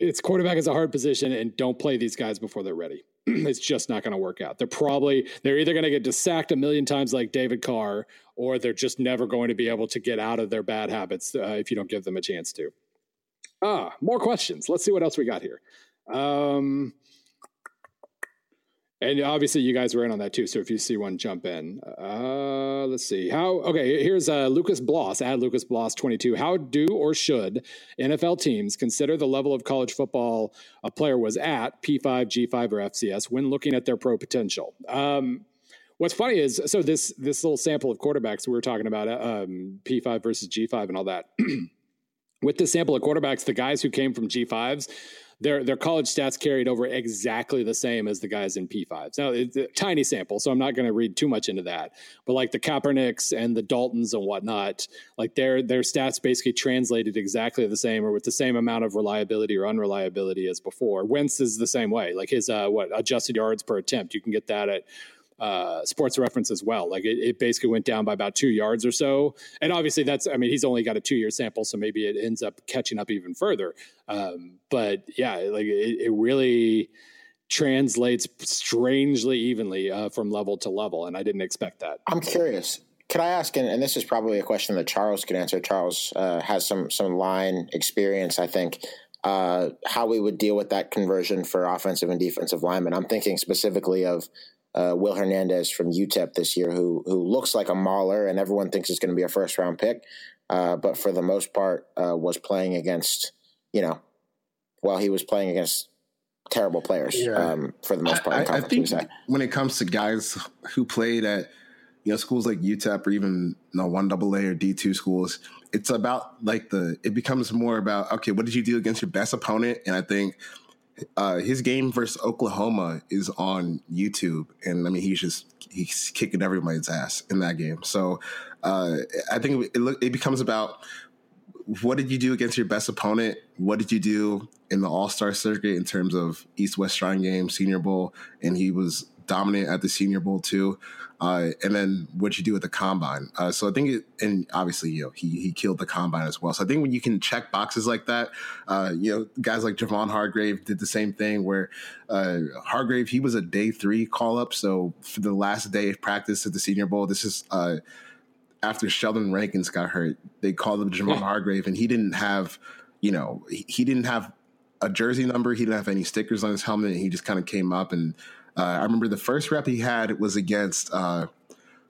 it's quarterback is a hard position and don't play these guys before they're ready. it's just not going to work out. They're probably they're either going to get sacked a million times like David Carr, or they're just never going to be able to get out of their bad habits uh, if you don't give them a chance to. Ah, more questions. Let's see what else we got here. Um, and obviously, you guys were in on that too. So if you see one, jump in. Uh, let's see how. Okay, here's uh, Lucas Bloss. Add Lucas Bloss twenty two. How do or should NFL teams consider the level of college football a player was at P five, G five, or FCS when looking at their pro potential? Um, what's funny is so this this little sample of quarterbacks we were talking about um, P five versus G five and all that. With this sample of quarterbacks, the guys who came from G fives their their college stats carried over exactly the same as the guys in P5s. Now it's a tiny sample, so I'm not going to read too much into that. But like the Kaepernicks and the Daltons and whatnot, like their their stats basically translated exactly the same or with the same amount of reliability or unreliability as before. Wentz is the same way. Like his uh, what adjusted yards per attempt, you can get that at uh, sports reference as well. Like it, it, basically went down by about two yards or so. And obviously, that's, I mean, he's only got a two year sample, so maybe it ends up catching up even further. Um, but yeah, like it, it really translates strangely evenly uh, from level to level, and I didn't expect that. I'm curious. Can I ask, and, and this is probably a question that Charles could answer. Charles uh, has some some line experience, I think. Uh, how we would deal with that conversion for offensive and defensive linemen. I'm thinking specifically of uh, Will Hernandez from UTEP this year, who who looks like a mauler, and everyone thinks is going to be a first round pick, uh, but for the most part uh, was playing against, you know, while he was playing against terrible players yeah. um, for the most part. I, I think when it comes to guys who played at you know schools like UTEP or even you know, one double A or D two schools, it's about like the it becomes more about okay, what did you do against your best opponent? And I think uh, his game versus Oklahoma is on YouTube, and I mean he's just he's kicking everybody's ass in that game. So uh, I think it, it becomes about what did you do against your best opponent? What did you do in the All Star circuit in terms of East West Shrine Game, Senior Bowl, and he was dominant at the Senior Bowl too. Uh, and then what you do with the combine. Uh, so I think, it, and obviously, you know, he he killed the combine as well. So I think when you can check boxes like that, uh, you know, guys like Javon Hargrave did the same thing. Where uh, Hargrave, he was a day three call up. So for the last day of practice at the Senior Bowl, this is uh, after Sheldon Rankins got hurt. They called him Javon Hargrave, and he didn't have, you know, he, he didn't have a jersey number. He didn't have any stickers on his helmet. he just kind of came up and uh, I remember the first rep he had was against uh,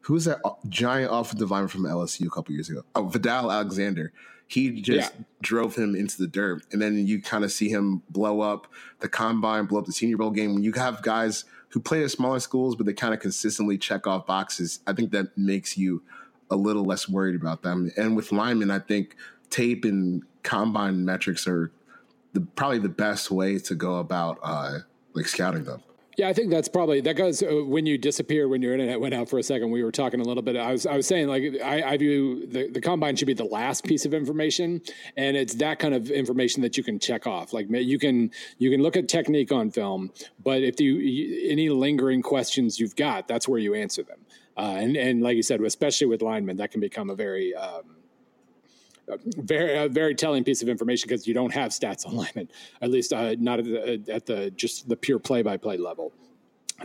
who was that giant offensive lineman from LSU a couple years ago? Oh, Vadal Alexander. He just yeah. drove him into the dirt, and then you kind of see him blow up the combine, blow up the Senior Bowl game. When you have guys who play at smaller schools, but they kind of consistently check off boxes, I think that makes you a little less worried about them. And with linemen, I think tape and combine metrics are the, probably the best way to go about uh, like scouting them. Yeah, I think that's probably that goes uh, when you disappear when your internet went out for a second. We were talking a little bit. I was I was saying like I, I view the, the combine should be the last piece of information, and it's that kind of information that you can check off. Like you can you can look at technique on film, but if you any lingering questions you've got, that's where you answer them. Uh, and and like you said, especially with linemen, that can become a very um, very a very telling piece of information because you don't have stats linemen, at least uh, not at the, at the, just the pure play by play level.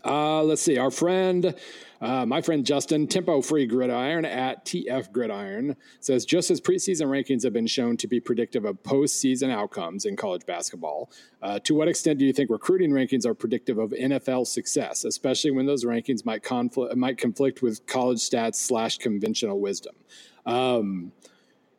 Uh, let's see. Our friend, uh, my friend Justin, Tempo Free Gridiron at TF Gridiron says just as preseason rankings have been shown to be predictive of postseason outcomes in college basketball, uh, to what extent do you think recruiting rankings are predictive of NFL success, especially when those rankings might conflict might conflict with college stats slash conventional wisdom? Um,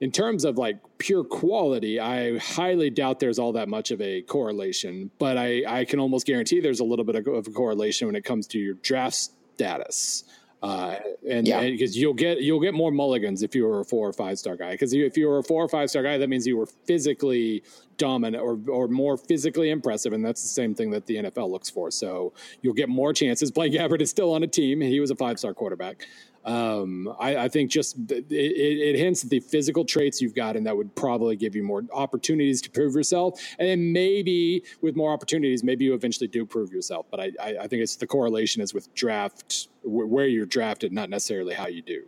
in terms of like pure quality, I highly doubt there's all that much of a correlation, but I, I can almost guarantee there's a little bit of, a correlation when it comes to your draft status. Uh, and because you'll get you'll get more mulligans if you were a four or five star guy. Because if you were a four or five star guy, that means you were physically dominant or or more physically impressive, and that's the same thing that the NFL looks for. So you'll get more chances. Blaine Gabbert is still on a team; he was a five star quarterback. Um, I, I, think just it, it, hints at the physical traits you've got, and that would probably give you more opportunities to prove yourself. And then maybe with more opportunities, maybe you eventually do prove yourself. But I, I, I think it's the correlation is with draft where you're drafted, not necessarily how you do.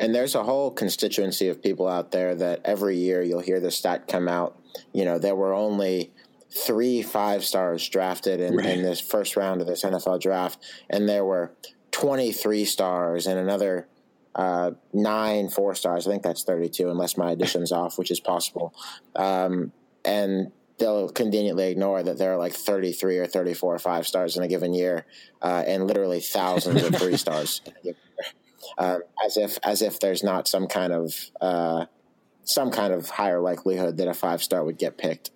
And there's a whole constituency of people out there that every year you'll hear the stat come out. You know, there were only three five stars drafted in, right. in this first round of this NFL draft, and there were 23 stars and another uh, nine four stars. I think that's 32, unless my addition's off, which is possible. Um, and they'll conveniently ignore that there are like 33 or 34 or five stars in a given year, uh, and literally thousands of three stars. Um, as if as if there's not some kind of uh, some kind of higher likelihood that a five star would get picked.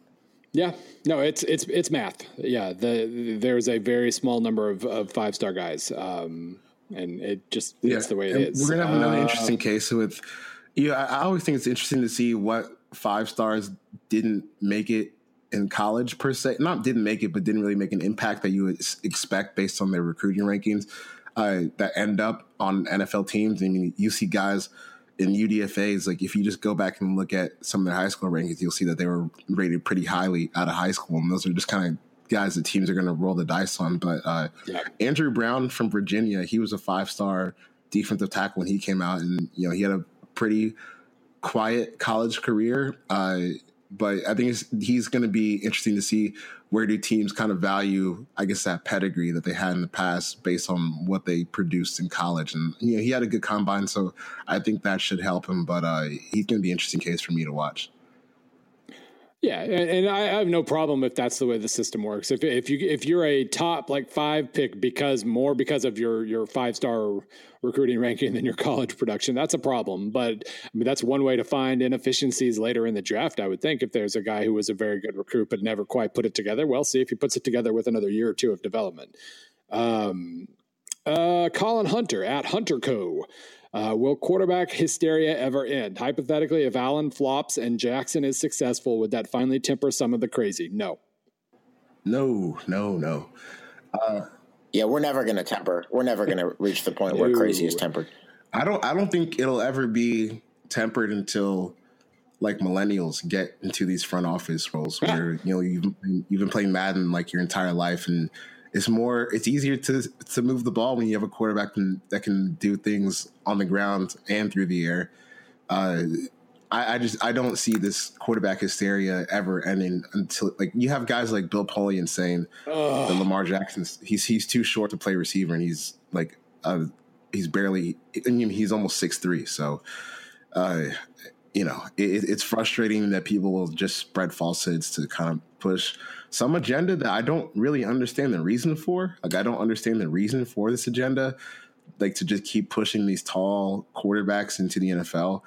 Yeah, no, it's it's it's math. Yeah, the there's a very small number of, of five star guys, um, and it just yeah. it's the way it and is. We're gonna have another uh, interesting case with. Yeah, I, I always think it's interesting to see what five stars didn't make it in college per se. Not didn't make it, but didn't really make an impact that you would expect based on their recruiting rankings. Uh, that end up on NFL teams. I mean, you see guys in UDFA's, like if you just go back and look at some of their high school rankings, you'll see that they were rated pretty highly out of high school, and those are just kind of guys that teams are going to roll the dice on. But uh, yeah. Andrew Brown from Virginia, he was a five star defensive tackle when he came out, and you know he had a pretty quiet college career. Uh, but I think he's going to be interesting to see where do teams kind of value, I guess, that pedigree that they had in the past based on what they produced in college. And you know, he had a good combine, so I think that should help him. But uh, he's going to be an interesting case for me to watch. Yeah, and, I have no problem if that's the way the system works. If if you if you're a top like five pick because more because of your your five star recruiting ranking than your college production, that's a problem. But I mean, that's one way to find inefficiencies later in the draft. I would think if there's a guy who was a very good recruit but never quite put it together, well, see if he puts it together with another year or two of development. Um, uh, Colin Hunter at Hunter Co. Uh, will quarterback hysteria ever end? Hypothetically, if Allen flops and Jackson is successful, would that finally temper some of the crazy? No. No, no, no. Uh, yeah, we're never going to temper. We're never going to reach the point where crazy is tempered. I don't. I don't think it'll ever be tempered until like millennials get into these front office roles where you know you've you've been playing Madden like your entire life and it's more it's easier to to move the ball when you have a quarterback can, that can do things on the ground and through the air. Uh, I, I, just I don't see this quarterback hysteria ever ending until like you have guys like Bill Polian saying Ugh. that Lamar Jackson he's he's too short to play receiver and he's like uh, he's barely I mean, he's almost six three so uh, you know it, it's frustrating that people will just spread falsehoods to kind of push some agenda that I don't really understand the reason for. Like I don't understand the reason for this agenda, like to just keep pushing these tall quarterbacks into the NFL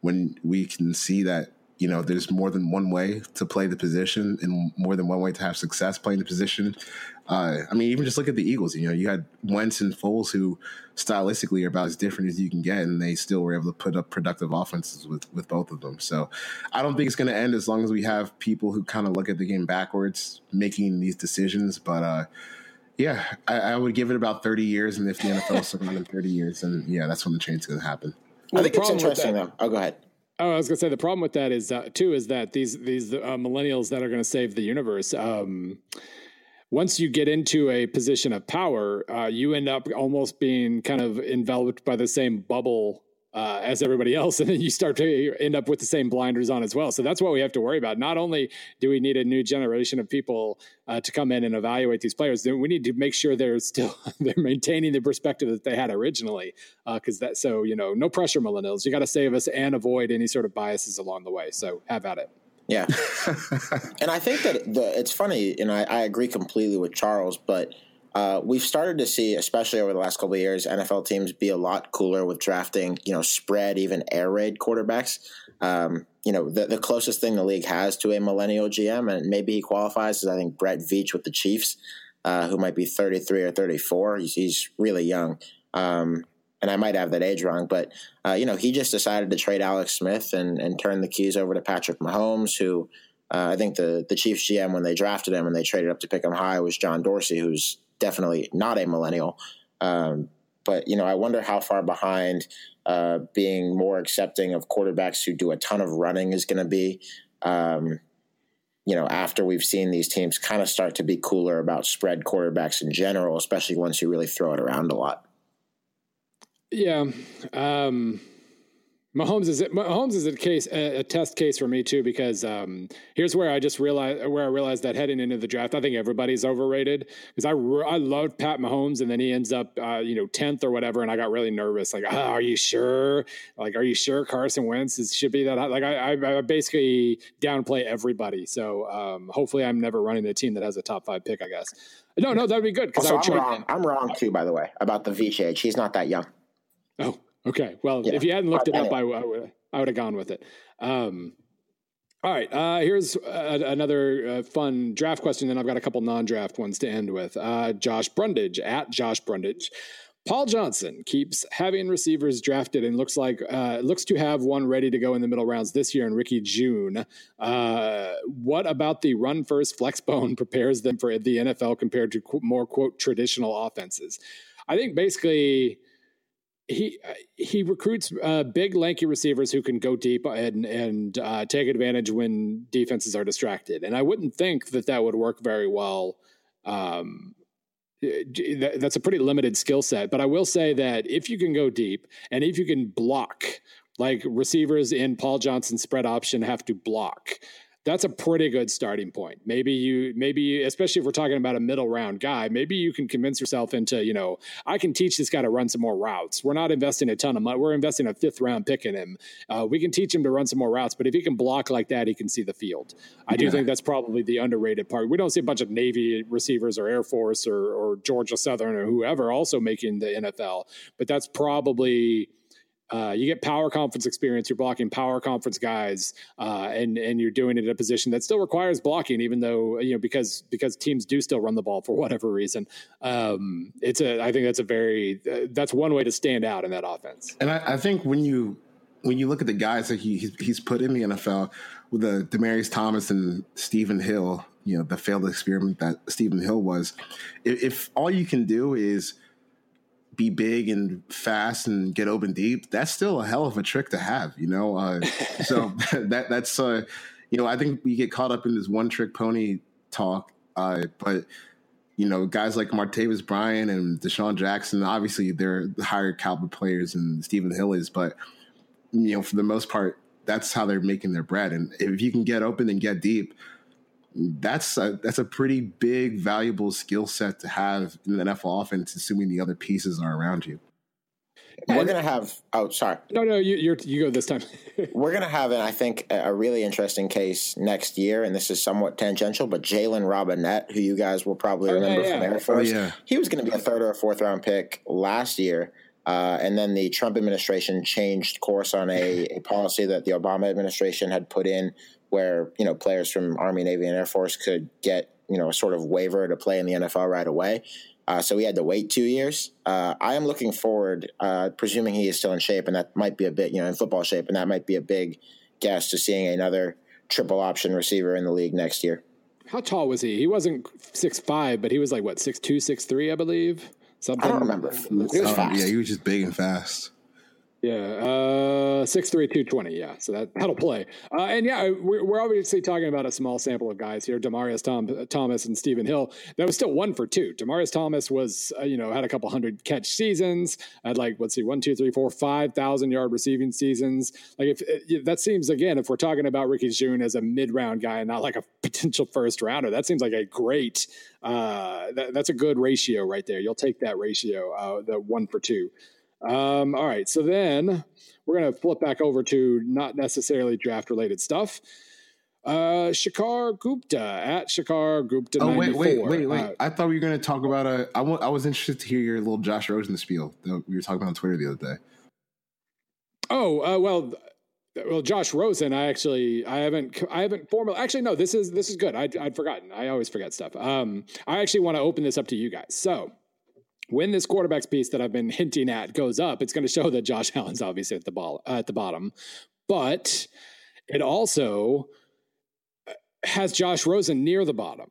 when we can see that you know there's more than one way to play the position and more than one way to have success playing the position uh, I mean, even just look at the Eagles. You know, you had Wentz and Foles, who stylistically are about as different as you can get, and they still were able to put up productive offenses with with both of them. So, I don't think it's going to end as long as we have people who kind of look at the game backwards, making these decisions. But uh, yeah, I, I, would give it about thirty years, and if the NFL is around in thirty years, then yeah, that's when the change is going to happen. Well, I think it's interesting, though. Oh, go ahead. Oh, I was gonna say the problem with that is uh, too is that these these uh, millennials that are to save the universe. Um, once you get into a position of power, uh, you end up almost being kind of enveloped by the same bubble uh, as everybody else, and then you start to end up with the same blinders on as well. So that's what we have to worry about. Not only do we need a new generation of people uh, to come in and evaluate these players, then we need to make sure they're still they're maintaining the perspective that they had originally. Because uh, that, so you know, no pressure, millennials. You got to save us and avoid any sort of biases along the way. So have at it. Yeah, and I think that the it's funny, and I, I agree completely with Charles, but uh, we've started to see, especially over the last couple of years, NFL teams be a lot cooler with drafting, you know, spread even air raid quarterbacks. Um, you know, the, the closest thing the league has to a millennial GM, and maybe he qualifies, is I think Brett Veach with the Chiefs, uh, who might be 33 or 34. He's, he's really young. Um, and I might have that age wrong, but uh, you know, he just decided to trade Alex Smith and, and turn the keys over to Patrick Mahomes, who uh, I think the the Chiefs GM when they drafted him and they traded up to pick him high was John Dorsey, who's definitely not a millennial. Um, but you know, I wonder how far behind uh, being more accepting of quarterbacks who do a ton of running is going to be. Um, you know, after we've seen these teams kind of start to be cooler about spread quarterbacks in general, especially once you really throw it around a lot. Yeah. Um, Mahomes is Mahomes is a case a, a, test case for me too because um, here's where I just realized where I realized that heading into the draft I think everybody's overrated because I I loved Pat Mahomes and then he ends up uh, you know tenth or whatever and I got really nervous like oh, are you sure? Like are you sure Carson Wentz is, should be that high? like I, I, I basically downplay everybody so um, hopefully I'm never running a team that has a top five pick I guess. No no that would be good because I'm wrong. I'm wrong too by the way about the Veach age he's not that young. Oh, okay. Well, yeah. if you hadn't looked it up, I, I would I would have gone with it. Um, all right. Uh, here's a, another uh, fun draft question. Then I've got a couple non-draft ones to end with. Uh, Josh Brundage at Josh Brundage. Paul Johnson keeps having receivers drafted and looks like uh, looks to have one ready to go in the middle rounds this year in Ricky Jeune. Uh, what about the run first flex bone prepares them for the NFL compared to more quote traditional offenses? I think basically he he recruits uh, big lanky receivers who can go deep and and uh, take advantage when defenses are distracted. And I wouldn't think that that would work very well. Um, that, that's a pretty limited skill set, but I will say that if you can go deep and if you can block, like receivers in Paul Johnson spread option have to block. That's a pretty good starting point. Maybe you, maybe, especially if we're talking about a middle round guy, maybe you can convince yourself into, you know, I can teach this guy to run some more routes. We're not investing a ton of money. We're investing a fifth round pick in him. Uh, we can teach him to run some more routes, but if he can block like that, he can see the field. I do yeah. think that's probably the underrated part. We don't see a bunch of Navy receivers or Air Force or, or Georgia Southern or whoever also making the NFL, but that's probably uh, you get power conference experience. You're blocking power conference guys, uh, and and you're doing it in a position that still requires blocking, even though you know because because teams do still run the ball for whatever reason. Um, it's a I think that's a very uh, that's one way to stand out in that offense. And I, I think when you when you look at the guys that he he's put in the NFL with the Demaryius Thomas and Stephen Hill, you know the failed experiment that Stephen Hill was. If, if all you can do is be big and fast and get open deep, that's still a hell of a trick to have, you know. Uh, so that that's uh, you know I think we get caught up in this one trick pony talk, uh, but you know guys like Martavis Bryant and DeSean Jackson, obviously they're higher caliber players than Stephen Hill is, but you know for the most part that's how they're making their bread, and if you can get open and get deep that's a, that's a pretty big, valuable skill set to have in the NFL offense, assuming the other pieces are around you. We're gonna have. Oh, sorry. No, no, you you you go this time. We're gonna have, and I think a really interesting case next year, and this is somewhat tangential, but Jalen Robinette, who you guys will probably oh, remember yeah, yeah. from Air Force, oh, yeah. he was going to be a third or a fourth round pick last year. Uh, and then the Trump administration changed course on a, a, policy that the Obama administration had put in where you know players from Army, Navy, and Air Force could get you know a sort of waiver to play in the NFL right away. Uh, so we had to wait two years. Uh, I am looking forward, uh, presuming he is still in shape, and that might be a bit, you know, in football shape, and that might be a big guess to seeing another triple option receiver in the league next year. How tall was he? He wasn't six five, but he was like what six two, six three, I believe. Something. I don't remember. He was fast. Yeah, he was just big and fast. Yeah, uh, six three two twenty. Yeah, so that that'll play. Uh, and yeah, we're, we're, obviously talking about a small sample of guys here: Demaryius Tom, Thomas and Stephen Hill. That was still one for two. Demaryius Thomas was, uh, you know, had a couple hundred catch seasons. Had like let's see, one, two, three, four, five thousand yard receiving seasons. Like if, if that seems again, if we're talking about Ricky Jeune as a mid round guy and not like a potential first rounder, that seems like a great. Uh, that, that's a good ratio right there. You'll take that ratio, uh, the one for two. Um, all right, so then we're going to flip back over to not necessarily draft related stuff. Uh, Shakar Gupta at Shakar Gupta. Oh wait, wait, wait, wait! Uh, I thought we were going to talk about a. I, w- I was interested to hear your little Josh Rosen spiel that we were talking about on Twitter the other day. Oh uh, well, well, Josh Rosen. I actually, I haven't, I haven't formally. Actually, no. This is this is good. I'd, I'd forgotten. I always forget stuff. Um, I actually want to open this up to you guys. So when this quarterbacks piece that I've been hinting at goes up, it's going to show that Josh Allen's obviously at the ball uh, at the bottom, but it also uh, has Josh Rosen near the bottom,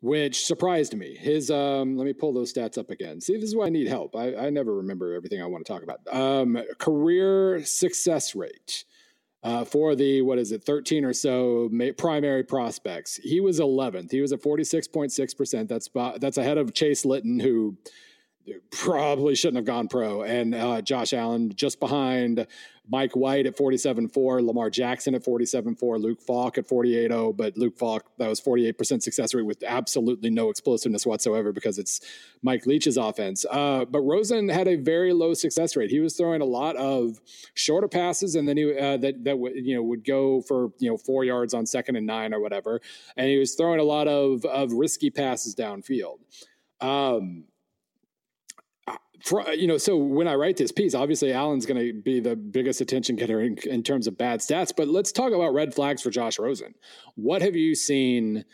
which surprised me. His um, let me pull those stats up again. See, this is why I need help. I, I never remember everything I want to talk about. Um, career success rate. Uh, for the what is it 13 or so primary prospects he was 11th he was at 46.6% that's that's ahead of chase litton who probably shouldn't have gone pro. And uh, Josh Allen just behind Mike White at 47.4, Lamar Jackson at 47.4, Luke Falk at 48.0. But Luke Falk, that was 48% success rate with absolutely no explosiveness whatsoever because it's Mike Leach's offense. Uh, but Rosen had a very low success rate. He was throwing a lot of shorter passes and then he, uh, that, that w- you know, would go for, you know, four yards on second and nine or whatever. And he was throwing a lot of, of risky passes downfield. Um, for, you know, so when I write this piece, obviously Allen's going to be the biggest attention getter in, in, terms of bad stats. But let's talk about red flags for Josh Rosen. What have you seen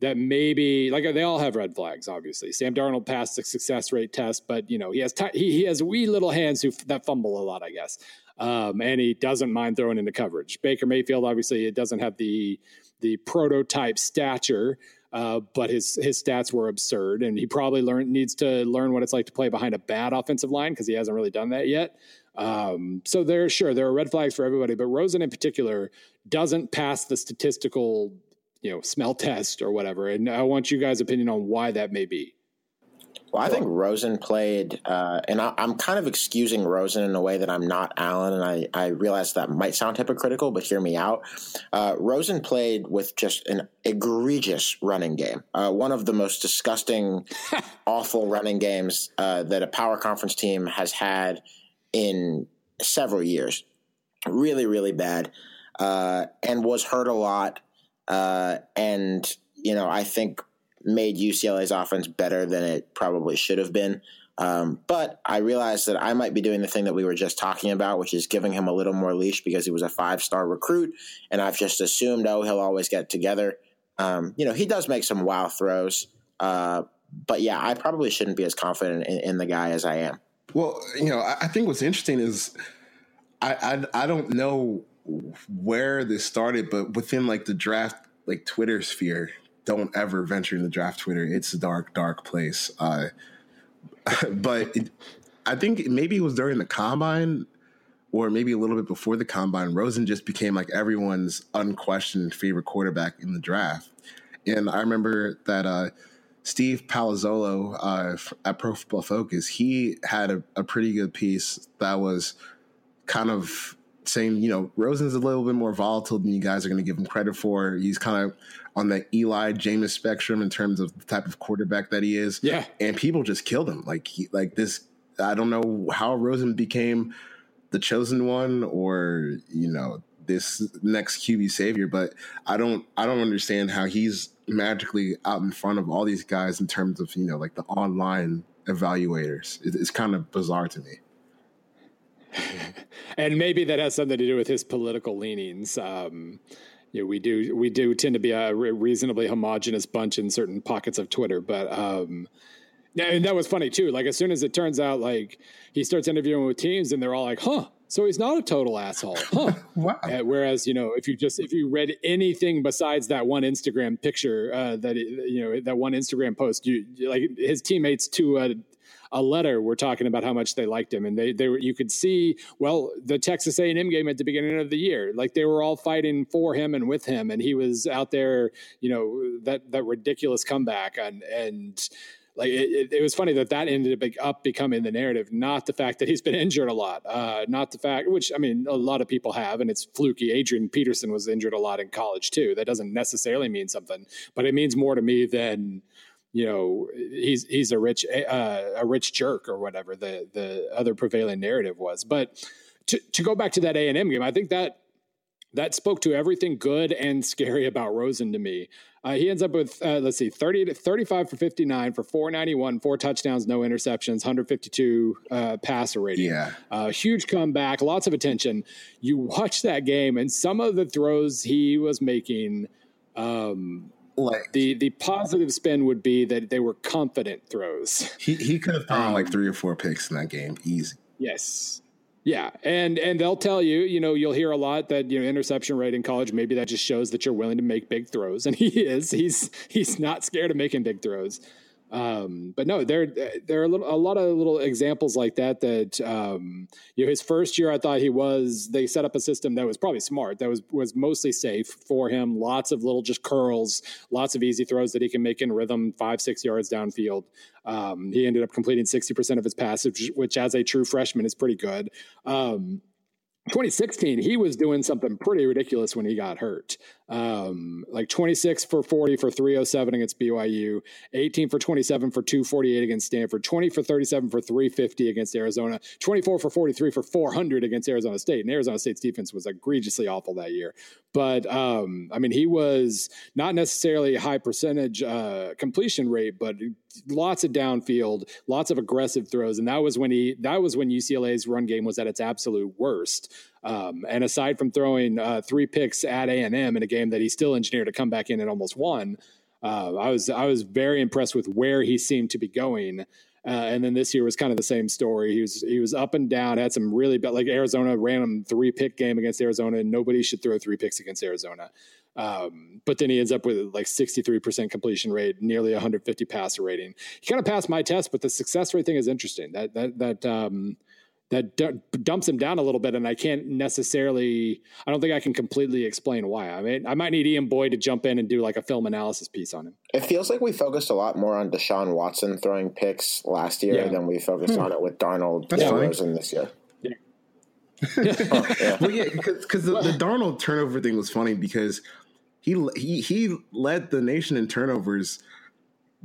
that maybe like they all have red flags? Obviously, Sam Darnold passed the success rate test, but you know he has t- he, he has wee little hands who that fumble a lot, I guess, um, and he doesn't mind throwing into coverage. Baker Mayfield, obviously, it doesn't have the the prototype stature. Uh, but his his stats were absurd, and he probably learn needs to learn what it's like to play behind a bad offensive line because he hasn't really done that yet. Um, so there, sure, there are red flags for everybody, but Rosen in particular doesn't pass the statistical, you know, smell test or whatever. And I want you guys' opinion on why that may be. Well, I think Rosen played, uh, and I, am kind of excusing Rosen in a way that I'm not Allen, and I, I realize that might sound hypocritical, but hear me out. Uh, Rosen played with just an egregious running game, uh, one of the most disgusting, awful running games uh, that a power conference team has had in several years. Really, really bad, uh, and was hurt a lot. Uh, and you know, I think made UCLA's offense better than it probably should have been. Um, but I realized that I might be doing the thing that we were just talking about, which is giving him a little more leash because he was a five star recruit. And I've just assumed, oh, he'll always get together. Um, you know, he does make some wow throws. Uh, but yeah, I probably shouldn't be as confident in, in, the guy as I am. Well, you know, I, I think what's interesting is I, I, I don't know where this started, but within like the draft, like Twitter sphere, don't ever venture in the draft Twitter. It's a dark, dark place. Uh, but it, I think maybe it was during the combine or maybe a little bit before the combine. Rosen just became like everyone's unquestioned favorite quarterback in the draft. And I remember that uh, Steve Palazzolo uh, at Pro Football Focus, he had a, a pretty good piece that was kind of saying, you know, Rosen's a little bit more volatile than you guys are going to give him credit for. He's kind of on the Eli Jameis spectrum in terms of the type of quarterback that he is. Yeah. And people just killed him. Like he, like this I don't know how Rosen became the chosen one or, you know, this next QB savior, but I don't I don't understand how he's magically out in front of all these guys in terms of, you know, like the online evaluators. It's kind of bizarre to me. and maybe that has something to do with his political leanings. Um, you know, we do we do tend to be a reasonably homogenous bunch in certain pockets of Twitter, but um, and that was funny too. Like as soon as it turns out, like he starts interviewing with teams, and they're all like, "Huh." So he's not a total asshole, huh? wow. Uh, whereas, you know, if you just if you read anything besides that one Instagram picture, uh, that you know that one Instagram post, you like his teammates to uh, a letter were talking about how much they liked him, and they they were you could see well the Texas A and M game at the beginning of the year, like they were all fighting for him and with him, and he was out there, you know that that ridiculous comeback and and like it, it, was funny that that ended up becoming the narrative, not the fact that he's been injured a lot, uh, not the fact, which I mean, a lot of people have, and it's fluky. Adrian Peterson was injured a lot in college too. That doesn't necessarily mean something, but it means more to me than you know he's he's a rich uh, a rich jerk or whatever the the other prevailing narrative was. But to to go back to that A and M game, I think that that spoke to everything good and scary about Rosen to me. Uh, he ends up with uh, let's see 30 to 35 for 59 for 491 four touchdowns no interceptions 152 uh, passer rating yeah uh, huge comeback lots of attention you watch that game and some of the throws he was making um, like the the positive spin would be that they were confident throws. He he could have thrown um, like three or four picks in that game, easy. Yes. Yeah, and and they'll tell you, you know, you'll hear a lot that you know interception rate in college. Maybe that just shows that you're willing to make big throws, and he is. He's he's not scared of making big throws. Um, but no, there there are a, little, a, lot of little examples like that. That um, you know, his first year, I thought he was. They set up a system that was probably smart. That was was mostly safe for him. Lots of little just curls, lots of easy throws that he can make in rhythm, five six yards downfield. Um, he ended up completing sixty percent of his passes, which as a true freshman is pretty good. Um, 2016, he was doing something pretty ridiculous when he got hurt. Um, like 26 for 40 for 307 against BYU, 18 for 27 for 248 against Stanford, 20 for 37 for 350 against Arizona, 24 for 43 for 400 against Arizona State. And Arizona State's defense was egregiously awful that year. But um, I mean, he was not necessarily high percentage uh, completion rate, but lots of downfield, lots of aggressive throws, and that was when he that was when UCLA's run game was at its absolute worst. Um, and aside from throwing uh, three picks at A and M in a game that he still engineered to come back in and almost won, uh, I was I was very impressed with where he seemed to be going. Uh, and then this year was kind of the same story. He was he was up and down. Had some really bad, like Arizona random three pick game against Arizona, and nobody should throw three picks against Arizona. Um, but then he ends up with like 63% completion rate, nearly 150 passer rating. He kind of passed my test, but the success rate thing is interesting. That that that um, that d- dumps him down a little bit, and I can't necessarily. I don't think I can completely explain why. I mean, I might need Ian Boyd to jump in and do like a film analysis piece on him. It feels like we focused a lot more on Deshaun Watson throwing picks last year yeah. than we focused hmm. on it with Darnold Rosen this year. Yeah. oh, yeah. Well, yeah, because the, the Darnold turnover thing was funny because he he he led the nation in turnovers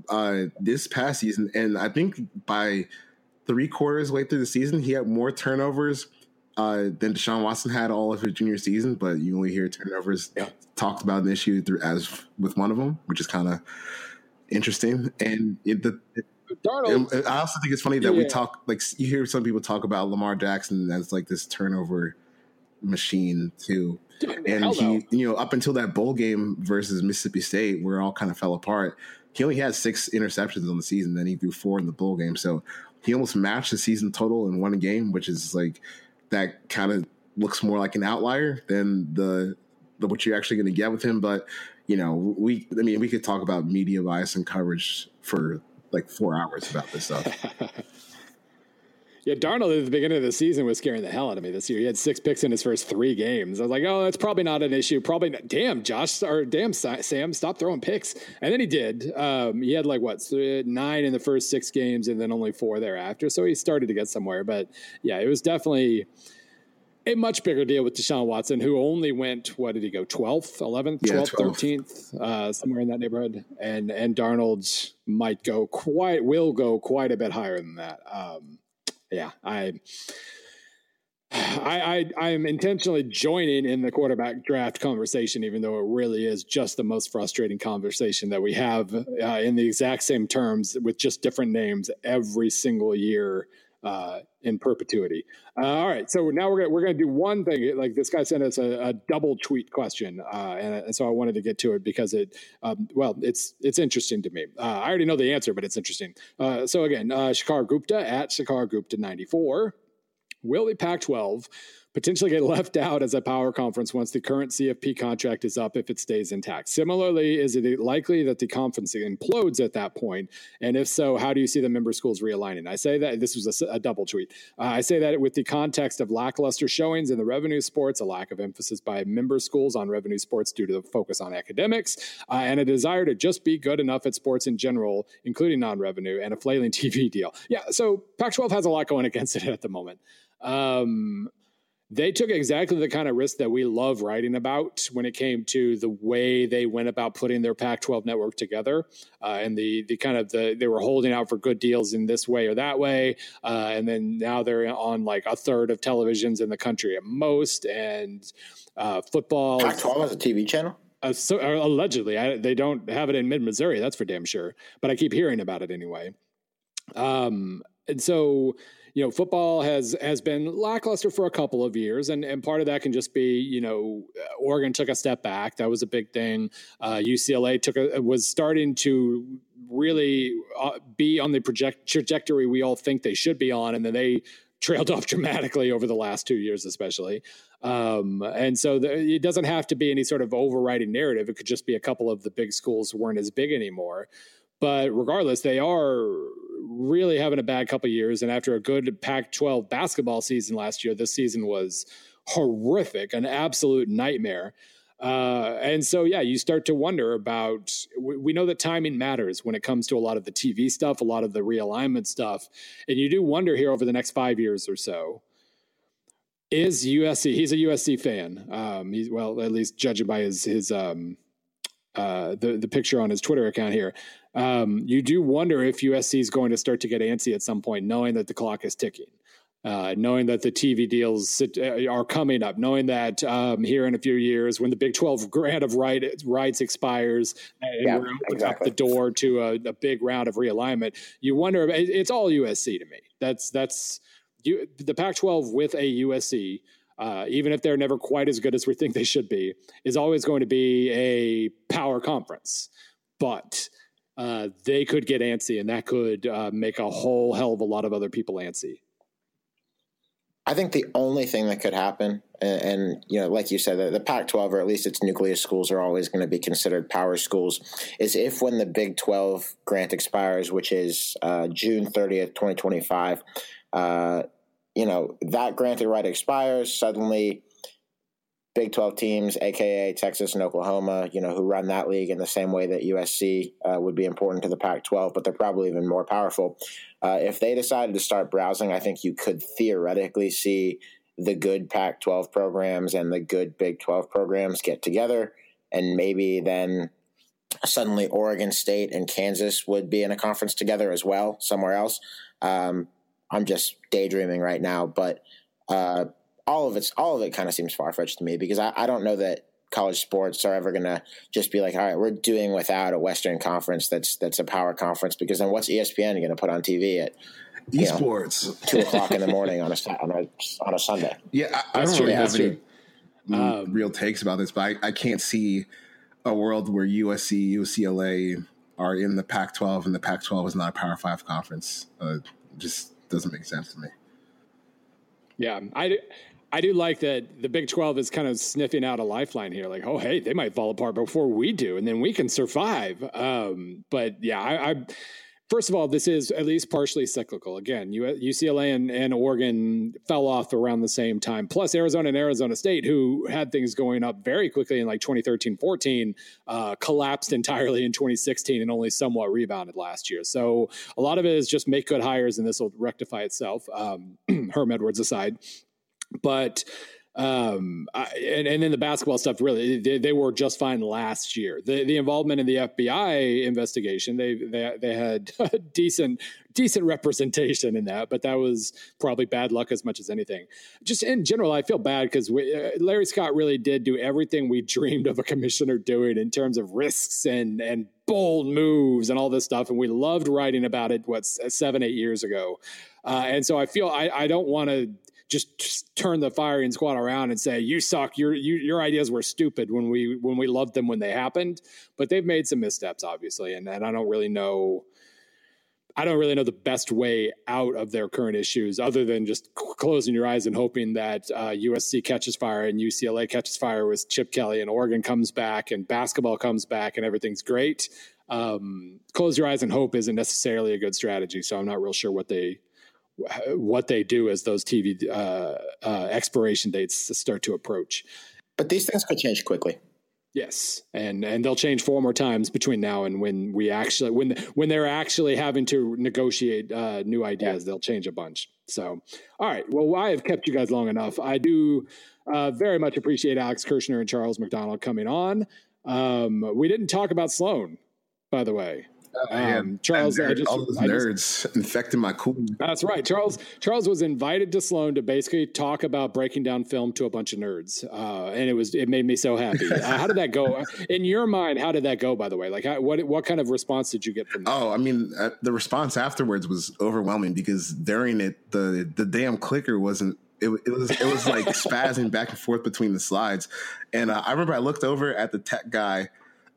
uh, this past season, and I think by three quarters way through the season, he had more turnovers uh, than Deshaun Watson had all of his junior season. But you only hear turnovers yeah. talked about an issue through as with one of them, which is kind of interesting. And it, the, Darnold, I also think it's funny that yeah. we talk like you hear some people talk about Lamar Jackson as like this turnover machine too. And he, you know, up until that bowl game versus Mississippi State, where it all kind of fell apart, he only had six interceptions on the season. Then he threw four in the bowl game. So he almost matched the season total in one game, which is like that kind of looks more like an outlier than the, the what you're actually going to get with him. But you know, we I mean, we could talk about media bias and coverage for like four hours about this stuff. Yeah, Darnold at the beginning of the season was scaring the hell out of me this year. He had six picks in his first three games. I was like, oh, that's probably not an issue. Probably not. Damn, Josh, or damn, Sam, stop throwing picks. And then he did. Um, he had like what, nine in the first six games and then only four thereafter. So he started to get somewhere. But yeah, it was definitely a much bigger deal with Deshaun Watson, who only went, what did he go, 12th, 11th, 12th, 13th, uh, somewhere in that neighborhood. And, and Darnold might go quite, will go quite a bit higher than that. Um, yeah, I. I, I am intentionally joining in the quarterback draft conversation, even though it really is just the most frustrating conversation that we have uh, in the exact same terms with just different names every single year uh, in perpetuity. Uh, all right, so now we're gonna we're gonna do one thing. Like this guy sent us a, a double tweet question, uh, and, and, so I wanted to get to it because it, um, well, it's it's interesting to me. Uh, I already know the answer, but it's interesting. Uh, so again, uh, Shakar Gupta at Shakar Gupta ninety four. Will the Pac twelve potentially get left out as a power conference once the current CFP contract is up if it stays intact. Similarly, is it likely that the conference implodes at that point? And if so, how do you see the member schools realigning? I say that this was a, a double tweet. Uh, I say that with the context of lackluster showings in the revenue sports, a lack of emphasis by member schools on revenue sports due to the focus on academics, uh, and a desire to just be good enough at sports in general, including non revenue, and a flailing TV deal. Yeah, so Pac 12 has a lot going against it at the moment. Um, they took exactly the kind of risk that we love writing about when it came to the way they went about putting their Pac-12 network together, uh, and the the kind of the they were holding out for good deals in this way or that way, uh, and then now they're on like a third of televisions in the country at most, and uh, football. Pac-12 has a TV channel. Uh, so, uh, allegedly, I, they don't have it in mid Missouri. That's for damn sure. But I keep hearing about it anyway. Um, and so you know, football has has been lackluster for a couple of years, and and part of that can just be, you know, Oregon took a step back. That was a big thing. Uh, UCLA took a was starting to really uh, be on the project trajectory we all think they should be on, and then they trailed off dramatically over the last two years, especially. Um, and so the, it doesn't have to be any sort of overriding narrative. It could just be a couple of the big schools weren't as big anymore. But regardless, they are really having a bad couple years. And after a good Pac 12 basketball season last year, this season was horrific, an absolute nightmare. Uh, and so, yeah, you start to wonder about. We, we, know that timing matters when it comes to a lot of the TV stuff, a lot of the realignment stuff, and you do wonder here over the next five years or so. Is USC? He's a USC fan. Um, well, at least judging by his his um, uh, the the picture on his Twitter account here um, you do wonder if USC is going to start to get antsy at some point, knowing that the clock is ticking. Uh, knowing that the TV deals uh, are coming up, knowing that um, here in a few years, when the Big 12 grant of right, rights expires yeah, we're opening exactly. up the door to a, a, big round of realignment, you wonder. It's all USC to me. That's that's you, the Pac-12 with a USC. Uh, even if they're never quite as good as we think they should be, is always going to be a power conference. But uh, they could get antsy, and that could uh, make a whole hell of a lot of other people antsy. I think the only thing that could happen, and, and you know, like you said, the, the Pac-12 or at least its nucleus schools are always going to be considered power schools, is if when the Big 12 grant expires, which is uh, June 30th, 2025, uh, you know, that granted right expires. Suddenly, Big 12 teams, aka Texas and Oklahoma, you know, who run that league in the same way that USC uh, would be important to the Pac 12, but they're probably even more powerful. Uh, if they decided to start browsing, I think you could theoretically see the good Pac 12 programs and the good Big 12 programs get together, and maybe then suddenly Oregon State and Kansas would be in a conference together as well, somewhere else. Um, I'm just daydreaming right now, but. Uh, all of it's all of it kind of seems far fetched to me because I, I don't know that college sports are ever going to just be like, all right, we're doing without a Western Conference that's that's a power conference because then what's ESPN going to put on TV at esports know, two o'clock in the morning on a on a on a Sunday? Yeah, I, I don't really have any um, real takes about this, but I, I can't see a world where USC, UCLA are in the Pac-12 and the Pac-12 is not a Power Five conference. Uh, just doesn't make sense to me. Yeah, I I do like that the Big 12 is kind of sniffing out a lifeline here. Like, oh, hey, they might fall apart before we do, and then we can survive. Um, but yeah, I, I, first of all, this is at least partially cyclical. Again, UCLA and, and Oregon fell off around the same time. Plus, Arizona and Arizona State, who had things going up very quickly in like 2013 14, uh, collapsed entirely in 2016 and only somewhat rebounded last year. So a lot of it is just make good hires, and this will rectify itself. Um, Herm Edwards aside but um, I, and, and then the basketball stuff really they, they, were just fine last year. The the involvement in the FBI investigation they they they had decent decent representation in that, but that was probably bad luck as much as anything. Just in general, I feel bad because uh, Larry Scott really did do everything we dreamed of a commissioner doing in terms of risks and and bold moves and all this stuff, and we loved writing about it. What seven eight years ago, uh, and so I feel I I don't want to just, turn the firing squad around and say you suck. Your you, your ideas were stupid when we when we loved them when they happened. But they've made some missteps, obviously, and, and I don't really know. I don't really know the best way out of their current issues other than just closing your eyes and hoping that uh, USC catches fire and UCLA catches fire with Chip Kelly and Oregon comes back and basketball comes back and everything's great. Um, close your eyes and hope isn't necessarily a good strategy. So I'm not real sure what they what they do as those TV uh, uh, expiration dates start to approach. But these things could change quickly. Yes, and and they'll change four more times between now and when we actually when when they're actually having to negotiate uh, new ideas, yeah. they'll change a bunch. So, all right. Well, I have kept you guys long enough. I do uh, very much appreciate Alex Kirshner and Charles McDonald coming on. Um, we didn't talk about Sloan, by the way. Um, Charles, nerd, just, all those nerds just, infecting my cool. That's right. Charles Charles was invited to Sloan to basically talk about breaking down film to a bunch of nerds, uh, and it was it made me so happy. Uh, how did that go in your mind? How did that go? By the way, like how, what what kind of response did you get from? That? Oh, I mean, uh, the response afterwards was overwhelming because during it, the the damn clicker wasn't it, it, was it was like spazzing back and forth between the slides, and uh, I remember I looked over at the tech guy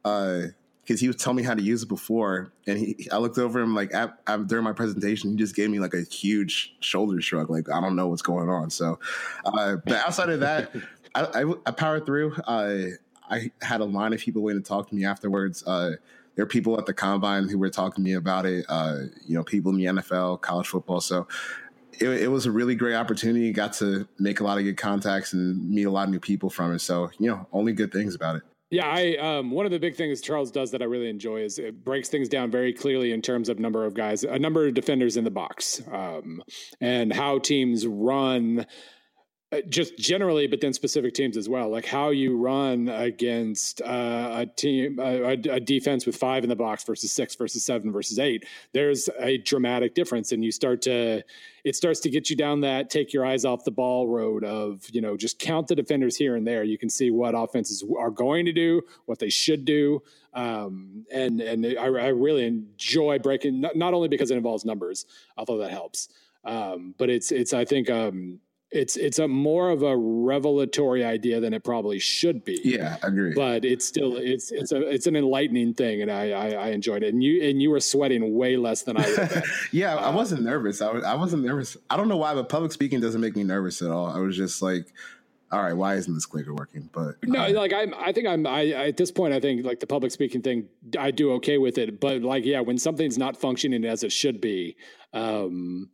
uh, because he was telling me how to use it before, and he, I looked over him like at, at, during my presentation, he just gave me like a huge shoulder shrug, like I don't know what's going on. So, uh, but outside of that, I, I, I, powered through. Uh, I had a line of people waiting to talk to me afterwards. Uh, there are people at the combine who were talking to me about it. Uh, you know, people in the NFL, college football. So it, it, was a really great opportunity. Got to make a lot of good contacts and meet a lot of new people from it. So you know, only good things about it. Yeah, I um, one of the big things Charles does that I really enjoy is it breaks things down very clearly in terms of number of guys, a number of defenders in the box, um, and how teams run just generally, but then specific teams as well. Like how you run against uh, a team, a, a, defense with five in the box versus six versus seven versus eight. There's a dramatic difference, and you start to, it starts to get you down that take your eyes off the ball road of you know just count the defenders here and there. You can see what offenses are going to do, what they should do, um, and and I, I, really enjoy breaking not, not, only because it involves numbers, although that helps, um, but it's it's I think. Um, it's it's a more of a revelatory idea than it probably should be. Yeah, I agree. But it's still it's it's a it's an enlightening thing, and I I, I enjoyed it. And you and you were sweating way less than I. yeah, uh, I wasn't nervous. I was, I wasn't nervous. I don't know why, but public speaking doesn't make me nervous at all. I was just like. All right, why isn't this clicker working? But no, like I'm, I think I'm, I, at this point, I think like the public speaking thing, I do okay with it. But like, yeah, when something's not functioning as it should be, um,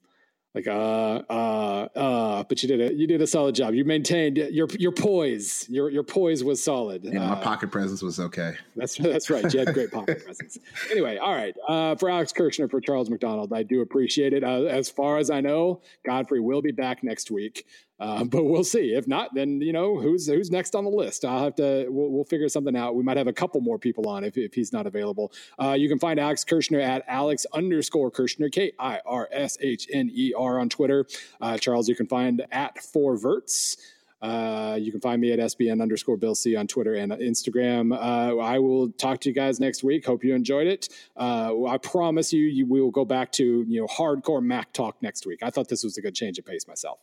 like uh uh uh but you did a you did a solid job. You maintained your your poise. Your your poise was solid. Yeah my uh, pocket presence was okay. That's that's right. You had great pocket presence. Anyway all right. Uh for alex kirshner for charles mcdonald i do appreciate it. Uh, as far as i know godfrey will be back next week uh, but we'll see. If not, then you know who's who's next on the list. I'll have to. We'll, we'll figure something out. We might have a couple more people on if, if he's not available. Uh, you can find Alex Kirshner at Alex underscore Kirshner K I R S H N E R on Twitter. Uh, Charles, you can find at Four Verts. Uh, you can find me at SBN underscore Bill C on Twitter and Instagram. Uh, I will talk to you guys next week. Hope you enjoyed it. I promise you, you, we will go back to you know hardcore Mac talk next week. I thought this was a good change of pace myself.